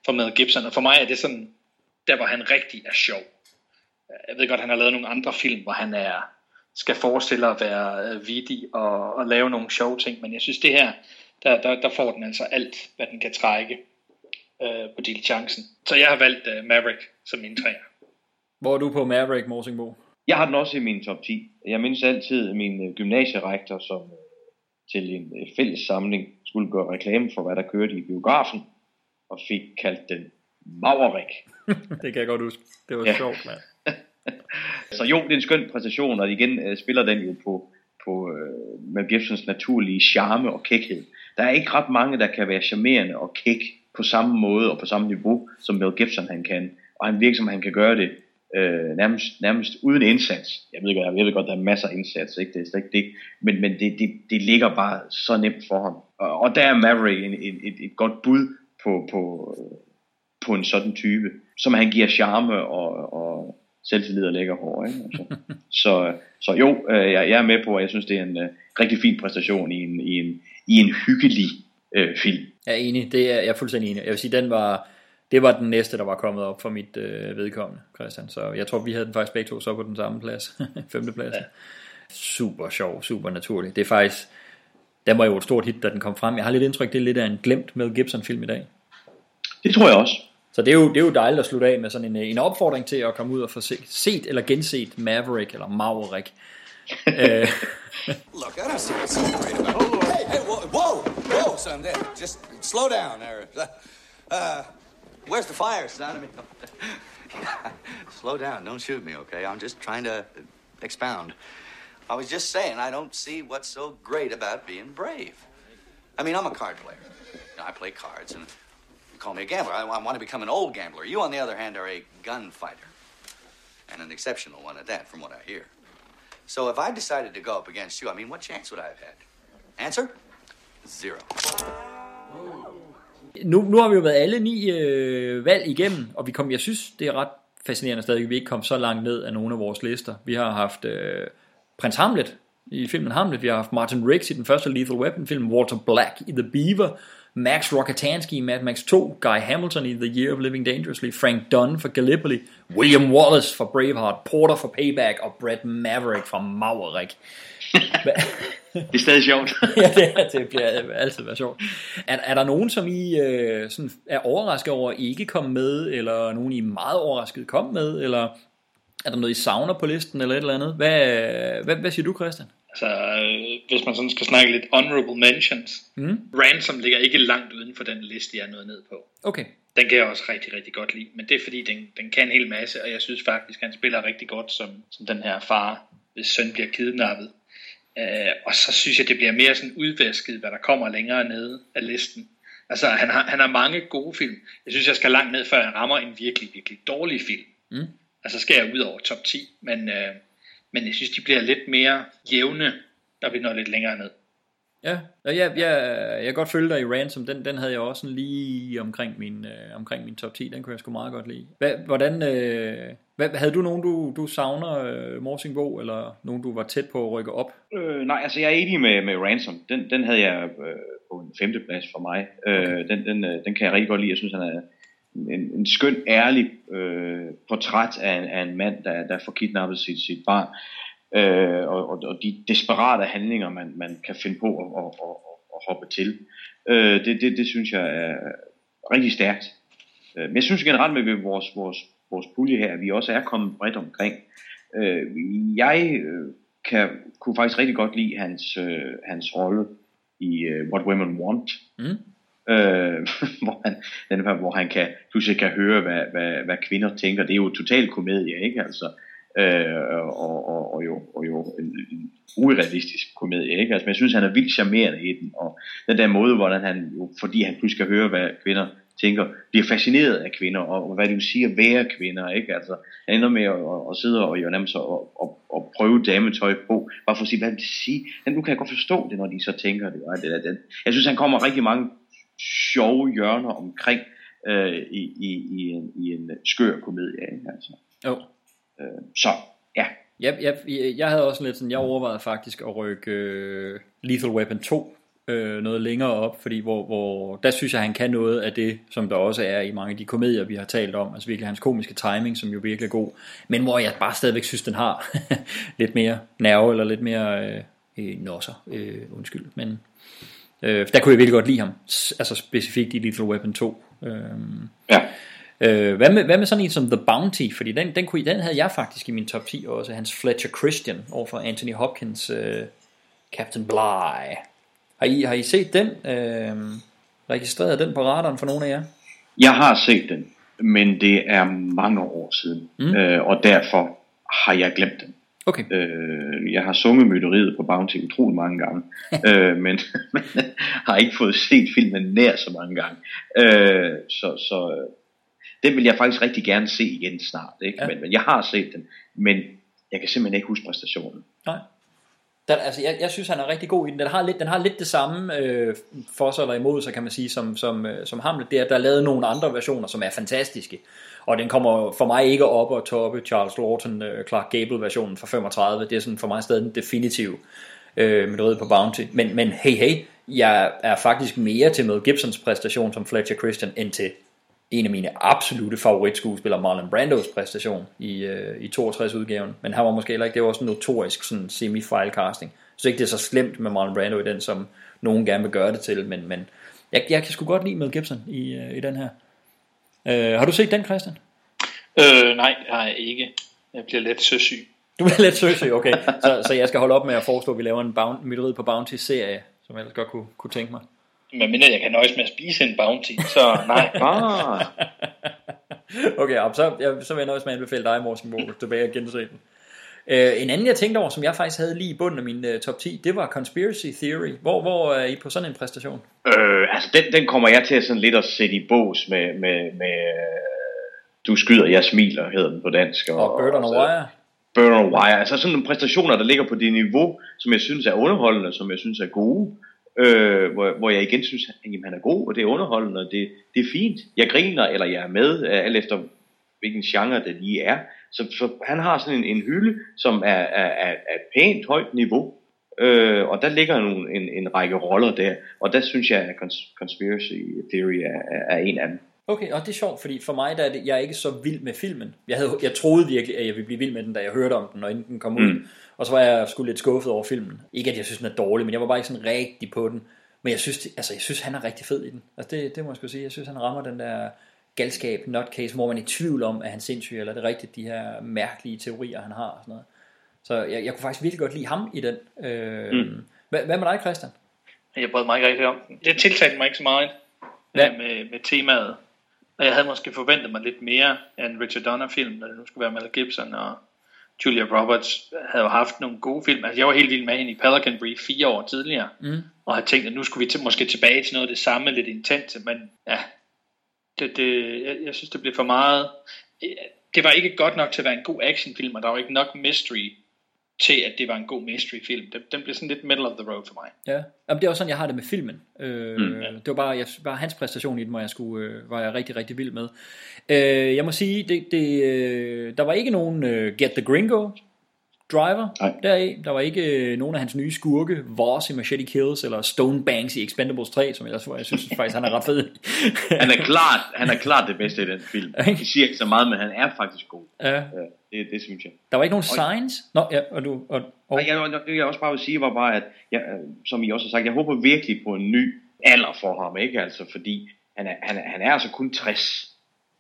fra Mel Gibson. Og for mig er det sådan, der hvor han rigtig er sjov. Jeg ved godt, han har lavet nogle andre film, hvor han er skal forestille at være øh, vidig og, og lave nogle sjove ting, men jeg synes det her, der, der, der får den altså alt, hvad den kan trække øh, på diligencen. Så jeg har valgt øh, Maverick som min træer. Hvor er du på Maverick, Morsingbo? Jeg har den også i min top 10. Jeg mindes altid min øh, gymnasierektor, som øh, til en øh, fælles samling skulle gøre reklame for, hvad der kørte i biografen, og fik kaldt den Maverick. det kan jeg godt huske. Det var ja. sjovt, mand. Så jo, det er en skøn præstation, og igen spiller den jo på, på øh, Mel Gibsons naturlige charme og kækhed. Der er ikke ret mange, der kan være charmerende og kæk på samme måde og på samme niveau, som Mel Gibson han kan. Og han virker som, han kan gøre det øh, nærmest, nærmest uden indsats. Jeg ved, godt, jeg ved godt, der er masser af indsats, ikke? det er slet ikke det. Men, men det, det, det ligger bare så nemt for ham. Og, og der er Maverick en, et, et, et godt bud på, på, på en sådan type, som han giver charme og, og selvtillid og lækker hår. Ikke? Altså. så, så jo, øh, jeg, jeg er med på, at jeg synes, det er en uh, rigtig fin præstation i en, i en, i en hyggelig øh, film. Jeg er enig, det er, jeg er fuldstændig enig. Jeg vil sige, den var, det var den næste, der var kommet op for mit øh, vedkommende, Christian. Så jeg tror, vi havde den faktisk begge to så på den samme plads. Femte plads. Ja. Super sjov, super naturlig. Det er faktisk, den var jo et stort hit, da den kom frem. Jeg har lidt indtryk, det er lidt af en glemt med Gibson-film i dag. Det tror jeg også. Så det er, jo, det er jo dejligt at slutte af med sådan en, en opfordring til at komme ud og få set, set eller genset Maverick eller Maverick. uh, Look, I don't see what's so great about it. Hey, hey, whoa, whoa, whoa, son, there. Just slow down there. Uh, where's the fire, son? Mean, slow down. Don't shoot me, okay? I'm just trying to expound. I was just saying, I don't see what's so great about being brave. I mean, I'm a card player. You know, I play cards, and you call me a gambler. I, I want to become an old gambler. You, on the other hand, are a gunfighter. And an exceptional one at that, from what I hear. So if I decided to go up against you, I mean, what chance would I have had? Answer? Zero. Oh. Nu, nu har vi jo været alle ni øh, valg igennem, og vi kom, jeg synes, det er ret fascinerende stadig, at vi ikke kom så langt ned af nogle af vores lister. Vi har haft øh, Prins Hamlet i filmen Hamlet, vi har haft Martin Riggs i den første Lethal Weapon film, Walter Black i The Beaver, Max Rockatansky i Mad Max 2, Guy Hamilton i The Year of Living Dangerously, Frank Dunn for Gallipoli, William Wallace for Braveheart, Porter for Payback og Brett Maverick fra Maverick. det er stadig sjovt. ja, det, er, det bliver altid være sjovt. Er, er der nogen, som I øh, sådan er overrasket over at ikke komme med, eller nogen I er meget overrasket kom med, eller er der noget I savner på listen, eller et eller andet? Hvad, hvad, hvad siger du, Christian? Altså, øh, hvis man sådan skal snakke lidt honorable mentions. Mm. Ransom ligger ikke langt uden for den liste, jeg er nået ned på. Okay. Den kan jeg også rigtig, rigtig godt lide. Men det er fordi, den, den kan en hel masse, og jeg synes faktisk, han spiller rigtig godt som, som den her far, hvis søn bliver kidnappet. Uh, og så synes jeg, det bliver mere sådan udvæsket, hvad der kommer længere nede af listen. Altså, han har, han har mange gode film. Jeg synes, jeg skal langt ned, før jeg rammer en virkelig, virkelig dårlig film. Mm. Altså, skal jeg ud over top 10. Men, uh, men jeg synes, de bliver lidt mere jævne, når vi når lidt længere ned. Ja, og jeg, jeg, jeg kan godt følge dig i Ransom, den, den havde jeg også sådan lige omkring min, øh, omkring min top 10, den kunne jeg sgu meget godt lide. Hvad, hvordan, øh, hvad, havde du nogen, du, du savner, øh, Morsingbo, eller nogen, du var tæt på at rykke op? Øh, nej, altså jeg er enig med, med Ransom. Den, den havde jeg øh, på en femteplads for mig. Øh, den, den, øh, den kan jeg rigtig godt lide. Jeg synes, han er en, en skøn, ærlig øh, portræt af en, af en mand, der, der får kidnappet sit, sit barn øh, og, og, og de desperate handlinger, man, man kan finde på at, at, at, at hoppe til. Øh, det, det, det synes jeg er rigtig stærkt. Øh, men jeg synes generelt med vores, vores, vores pulje her, at vi også er kommet bredt omkring. Øh, jeg øh, kan, kunne faktisk rigtig godt lide hans, øh, hans rolle i uh, What Women Want. Mm. Øh, hvor, han, den, hvor han kan, pludselig kan høre, hvad, hvad, hvad kvinder tænker. Det er jo total komedie, ikke? Altså, øh, og, og, og, jo, og jo en, en urealistisk komedie, ikke? Altså, men jeg synes, han er vildt charmerende i den, og den der måde, hvordan han, jo, fordi han pludselig kan høre, hvad kvinder tænker, bliver fascineret af kvinder, og, og hvad det vil sige at være kvinder, ikke? Altså, han ender med at, at, at sidde og jo nærmest at, at, at prøve dametøj på, bare for at sige, hvad vil det sige? Men nu kan jeg godt forstå det, når de så tænker det. Og det, det, det. Jeg synes, han kommer rigtig mange sjove hjørner omkring øh, i, i, i, en, i en skør komedie, ikke? Altså. Jo. Øh, så, ja. Jeg, jeg, jeg havde også lidt sådan, jeg overvejede faktisk at rykke øh, Lethal Weapon 2 øh, noget længere op, fordi hvor, hvor, der synes jeg, han kan noget af det, som der også er i mange af de komedier, vi har talt om, altså virkelig hans komiske timing, som jo virkelig er god, men hvor jeg bare stadigvæk synes, den har lidt mere nerve, eller lidt mere øh, øh, nosser, øh, undskyld, men øh, der kunne jeg virkelig godt lide ham, altså specifikt i Lethal Weapon 2. Øh, ja. Øh, hvad, med, hvad med sådan en som The Bounty? Fordi den, den, kunne, den havde jeg faktisk i min top 10 også. Hans Fletcher Christian overfor Anthony Hopkins øh, Captain Bligh. Har I, har I set den? Øh, registreret den på radaren for nogle af jer? Jeg har set den, men det er mange år siden. Mm. Øh, og derfor har jeg glemt den. Okay. Øh, jeg har sunget mytteriet på Bounty utrolig mange gange, øh, men, men har ikke fået set filmen nær så mange gange. Øh, så, så den vil jeg faktisk rigtig gerne se igen snart. Ikke? Ja. Men, men jeg har set den, men jeg kan simpelthen ikke huske præstationen. Nej. Der, altså, jeg, jeg synes, han er rigtig god i den. Den har lidt, den har lidt det samme øh, for sig eller imod sig, kan man sige, som, som, øh, som Hamlet. Det er, at der er lavet nogle andre versioner, som er fantastiske. Og den kommer for mig ikke op og toppe Charles Lawton, øh, Clark Gable-versionen fra 35. Det er sådan for mig stadig den definitive øh, med på Bounty. Men, men hey, hey, jeg er faktisk mere til Mel Gibsons præstation som Fletcher Christian, end til en af mine absolute favoritskuespillere, Marlon Brandos præstation i, øh, i 62-udgaven. Men han var måske heller ikke, det var også en notorisk sådan semi-file casting. Så ikke det er så slemt med Marlon Brando i den, som nogen gerne vil gøre det til, men, men jeg, jeg kan sgu godt lide Mel Gibson i, øh, i den her. Øh, har du set den, Christian? Øh, nej, jeg har ikke. Jeg bliver lidt søsyg. Du bliver lidt søsyg, okay. så, så jeg skal holde op med at foreslå, at vi laver en bound, mytteriet på Bounty-serie, som jeg ellers godt kunne, kunne tænke mig. Men mindre jeg kan nøjes med at spise en bounty, så nej. ah. okay, så, jeg, så vil jeg nøjes med at anbefale dig, Morsen Bo, tilbage og gense den. Uh, en anden jeg tænkte over, som jeg faktisk havde lige i bunden af min uh, top 10, det var Conspiracy Theory. Hvor, hvor er I på sådan en præstation? Øh, altså den, den kommer jeg til sådan lidt at sætte i bås med, med, med Du skyder, jeg smiler, hedder den på dansk. Og, og Bird on a Wire. Bird on a Wire. Altså sådan nogle præstationer, der ligger på det niveau, som jeg synes er underholdende, som jeg synes er gode. Øh, hvor, hvor jeg igen synes, at jamen, han er god, og det er underholdende, og det, det er fint. Jeg griner, eller jeg er med, øh, alt efter hvilken genre det lige er. Så, så han har sådan en, en hylde, som er, er, er, er pænt højt niveau, øh, og der ligger nogle, en, en række roller der, og der synes jeg, at cons- Conspiracy Theory er, er, er en af dem. Okay, og det er sjovt, fordi for mig der er det, jeg er ikke så vild med filmen. Jeg, havde, jeg troede virkelig, at jeg ville blive vild med den, da jeg hørte om den, når inden den kom ud. Mm. Og så var jeg sgu lidt skuffet over filmen. Ikke at jeg synes, den er dårlig, men jeg var bare ikke sådan rigtig på den. Men jeg synes, altså, jeg synes han er rigtig fed i den. Altså, det, det må jeg sgu sige. Jeg synes, han rammer den der galskab, nutcase, hvor man er i tvivl om, at han er sindssyg, eller er det rigtigt, de her mærkelige teorier, han har og sådan noget. Så jeg, jeg kunne faktisk virkelig godt lide ham i den. Øh, Mm. hvad, hvad med dig, Christian? Jeg brød mig ikke rigtig om den. Det tiltalte mig ikke så meget Ja. ja. med, med temaet. Og jeg havde måske forventet mig lidt mere af en Richard Donner-film, når det nu skulle være Mel Gibson og Julia Roberts havde jo haft nogle gode film. Altså, jeg var helt vild med hende i Pelican Brief fire år tidligere, Mm. og havde tænkt, at nu skulle vi til, måske tilbage til noget af det samme, lidt intense, men ja, det, det, jeg, jeg synes, det blev for meget. Det var ikke godt nok til at være en god actionfilm, og der var ikke nok mystery til, at det var en god mystery-film. Den, den blev sådan lidt middle of the road for mig. Ja, Jamen, det er også sådan, jeg har det med filmen. Øh, Mm. mm. Det var bare, jeg, bare hans præstation i den, hvor jeg skulle, øh, var jeg rigtig, rigtig vild med. Øh, jeg må sige, det, det, øh, der var ikke nogen øh, Get the Gringo driver Nej. deri. Der var ikke øh, nogen af hans nye skurke, Voss i Machete Kills, eller Stone Banks i Expendables 3, som jeg, jeg synes faktisk, han er ret fed. Han er klart, han er klart det bedste i den film. Det siger ikke så meget, men han er faktisk god. Ja. Det, det synes jeg. Der var ikke nogen signs. Nå, ja, og du... Og, og, Nej, jeg, det jeg også bare vil sige, var bare, at jeg, øh, som I også har sagt, jeg håber virkelig på en ny alder for ham, ikke? Altså, fordi han er, han er, han er altså kun 60.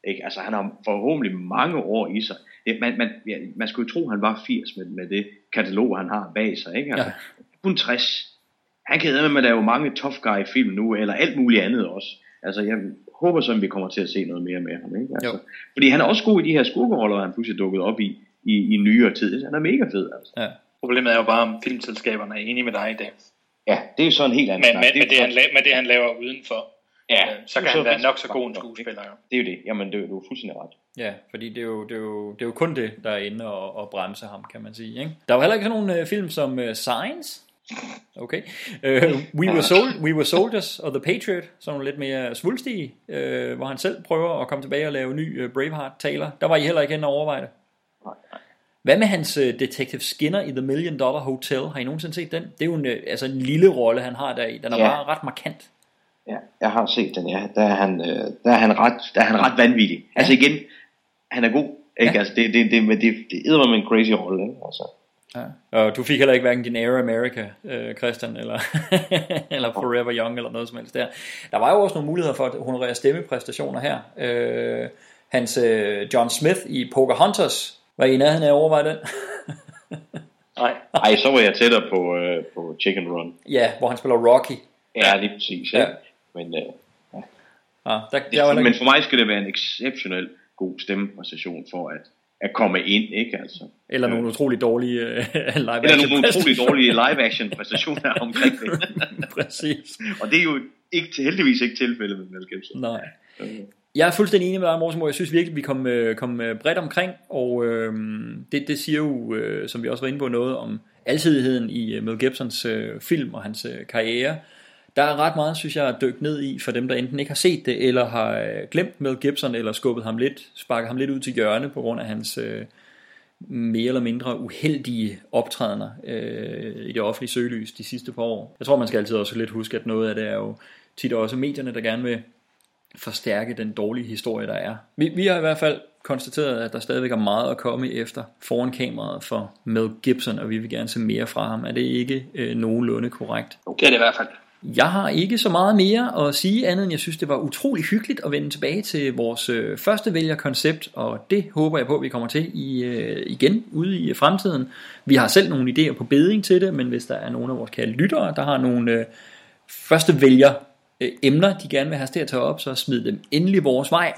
Ikke? Altså, han har forhåbentlig mange år i sig. Det, man, man, ja, man skulle jo tro, han var 80 med, med det katalog, han har bag sig. Ikke? Altså, Ja. Kun 60. Han kan med at lave mange tough guy film nu, eller alt muligt andet også. Altså, jeg håber så, at vi kommer til at se noget mere med ham. Ikke? Altså, Jo. fordi han er også god i de her skurkeroller, han pludselig dukket op i, i, i nyere tid. Han er mega fed, altså. Ja. Problemet er jo bare, om filmselskaberne er enige med dig i dag. Ja, det er jo så en helt anden Men snak. med, Det med, jo det, han, la- med det, han laver udenfor, Ja, øh, så er kan han være nok så god en skuespiller. Jo. Det er jo det. Jamen, det er, du er fuldstændig ret. Ja, fordi det er, jo, det, er jo, det er jo kun det, der er inde og, og bremse ham, kan man sige. Ikke? Der var heller ikke sådan nogle øh, film som uh, Signs. Okay. Uh, We, were Sol- We Were Soldiers og The Patriot, sådan nogle lidt mere svulstige, uh, hvor han selv prøver at komme tilbage og lave ny uh, Braveheart-taler. Der var I heller ikke inde og overveje det. Hvad med hans uh, Detective Skinner i The Million Dollar Hotel? Har I nogensinde set den? Det er jo en, uh, altså en lille rolle, han har der i. Den er Ja. bare ret markant. Ja, jeg har set den, ja. Der er han, øh, der er han, ret, der er han ret vanvittig. Altså igen, han er god. Ikke? Ja. Altså, det, det, det, men det, det æder med en crazy rolle. Ikke? Altså. Ja. Og du fik heller ikke hverken din Air America, øh, Christian, eller, eller Forever Young, eller noget som helst der. Der var jo også nogle muligheder for at honorere stemmepræstationer her. Øh, hans øh, John Smith i Pocahontas, var I i nærheden af at overveje den? Nej. Ej, så var jeg tættere på, øh, på Chicken Run. ja, hvor han spiller Rocky. Ja, lige præcis. Ja. Ja. Men, øh, Ja, der, det, der var men for mig skal det være en exceptionel god stemmepræstation for at, at komme ind, ikke altså. eller nogle utrolig dårlige øh, live Eller action nogle utrolig dårlige live-action præstationer omkring det. Præcis. Og det er jo ikke, heldigvis ikke tilfældet med Mel Gibson. Nej. Jeg er fuldstændig enig med dig, Morsen, Jeg synes virkelig, vi kom, øh, kom øh, bredt omkring, og øh, det, det siger jo, øh, som vi også var inde på, noget om alsidigheden i øh, Mel Gibsons øh, film og hans øh, karriere. Der er ret meget, synes jeg, at dykke ned i for dem, der enten ikke har set det, eller har øh, glemt Mel Gibson, eller skubbet ham lidt, sparket ham lidt ud til hjørne på grund af hans øh, mere eller mindre uheldige optrædener øh, i det offentlige søgelys de sidste par år. Jeg tror, man skal altid også lidt huske, at noget af det er jo tit også medierne, der gerne vil forstærke den dårlige historie, der er. Vi, vi har i hvert fald konstateret, at der stadigvæk er meget at komme efter foran kameraet for Mel Gibson, og vi vil gerne se mere fra ham. Er det ikke øh, nogenlunde korrekt? Det er det i hvert fald. Jeg har ikke så meget mere at sige andet, end jeg synes, det var utrolig hyggeligt at vende tilbage til vores øh, første vælgerkoncept, og det håber jeg på, at vi kommer til i, øh, igen ude i fremtiden. Vi har selv nogle idéer på beding til det, men hvis der er nogen af vores kære lyttere, der har nogle øh, første vælger øh, emner, de gerne vil have os til at tage op, så smid dem endelig vores vej.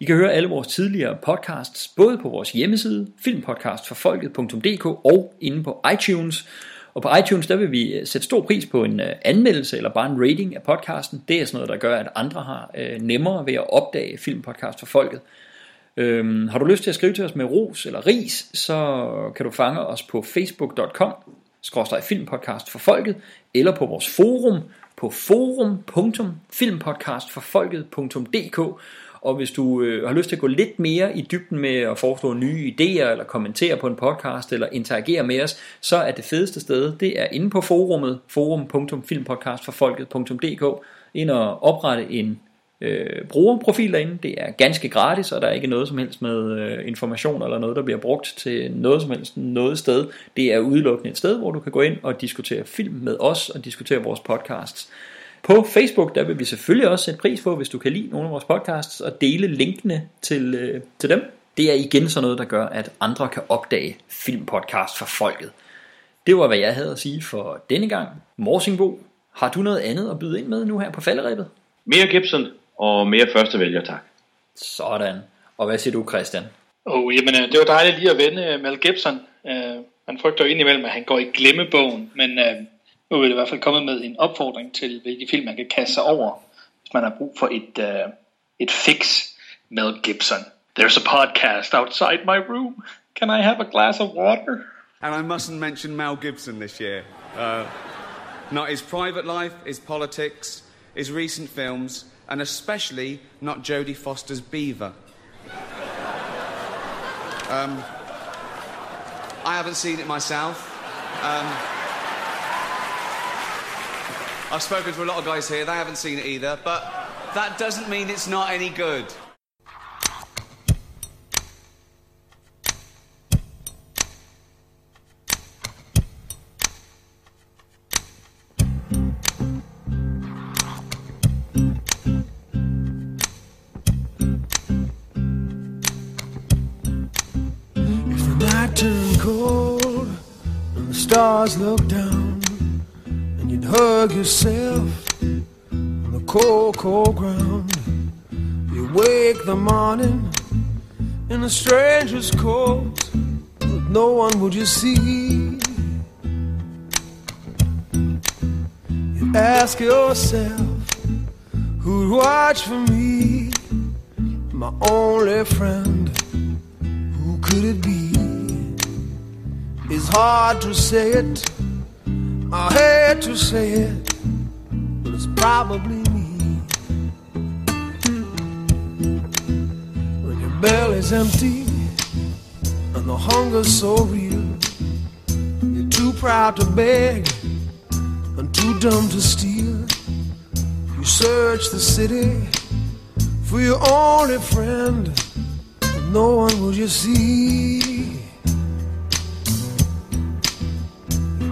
I kan høre alle vores tidligere podcasts, både på vores hjemmeside, filmpodcastforfolket.dk og inde på iTunes. Og på iTunes, der vil vi øh, sætte stor pris på en øh, anmeldelse eller bare en rating af podcasten. Det er sådan noget, der gør, at andre har øh, nemmere ved at opdage Filmpodcast for folket. Øhm, har du lyst til at skrive til os med ros eller ris, så kan du fange os på facebook.com filmpodcast for folket, eller på vores forum på forum.filmpodcastforfolket.dk og hvis du øh, har lyst til at gå lidt mere i dybden med at foreslå nye idéer, eller kommentere på en podcast, eller interagere med os, så er det fedeste sted, det er inde på forummet, forum.filmpodcastforfolket.dk, ind og oprette en øh, brugerprofil derinde. Det er ganske gratis, og der er ikke noget som helst med øh, information eller noget, der bliver brugt til noget som helst noget sted. Det er udelukkende et sted, hvor du kan gå ind og diskutere film med os og diskutere vores podcasts. På Facebook, der vil vi selvfølgelig også sætte pris på, hvis du kan lide nogle af vores podcasts og dele linkene til, øh, til dem. Det er igen sådan noget, der gør, at andre kan opdage filmpodcast for folket. Det var, hvad jeg havde at sige for denne gang. Morsingbo, har du noget andet at byde ind med nu her på falderæbet? Mere Gibson og mere første vælger, tak. Sådan. Og hvad siger du, Christian? Oh, jamen, øh, det var dejligt lige at vende øh, Mel Gibson. Uh, man frygter jo indimellem, at han går i glemmebogen, men uh, nu er det i hvert fald kommet med en opfordring til, hvilke film man kan kaste sig over, hvis man har brug for et, uh, et fix. Mel Gibson. There's a podcast outside my room. Can I have a glass of water? And I mustn't mention Mel Gibson this year. Uh, not his private life, his politics, his recent films, and especially not Jodie Foster's Beaver. Um, I haven't seen it myself. Um, I've spoken to a lot of guys here, they haven't seen it either, but that doesn't mean it's not any good. The night turned cold and the stars looked down, hug yourself on the cold, cold ground, you wake the morning in a stranger's coat, but no one would you see. You ask yourself, who'd watch for me, my only friend who could it be? It's hard to say it, I hate to say it, but it's probably me. When your belly's empty and the hunger's so real, you're too proud to beg and too dumb to steal. You search the city for your only friend no one will you see.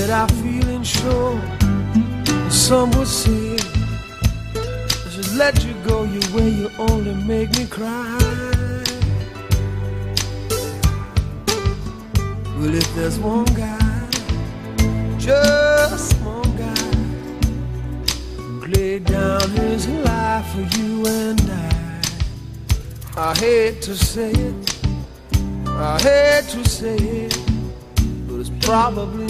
that I feeling sure. Some would say I should let you go your way. You only make me cry. Well, if there's one guy, just one guy, who laid down his life for you and I. I hate to say it, I hate to say it, but it's probably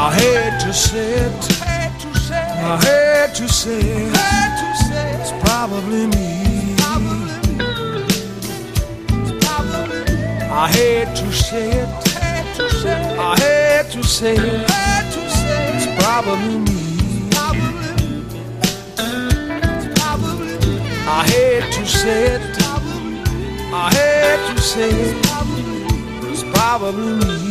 I hate to say it, I hate to say it, it's probably me. I hate to say it, I hate to say it, it's probably me. I hate to say it. I hate to say it. It's probably me.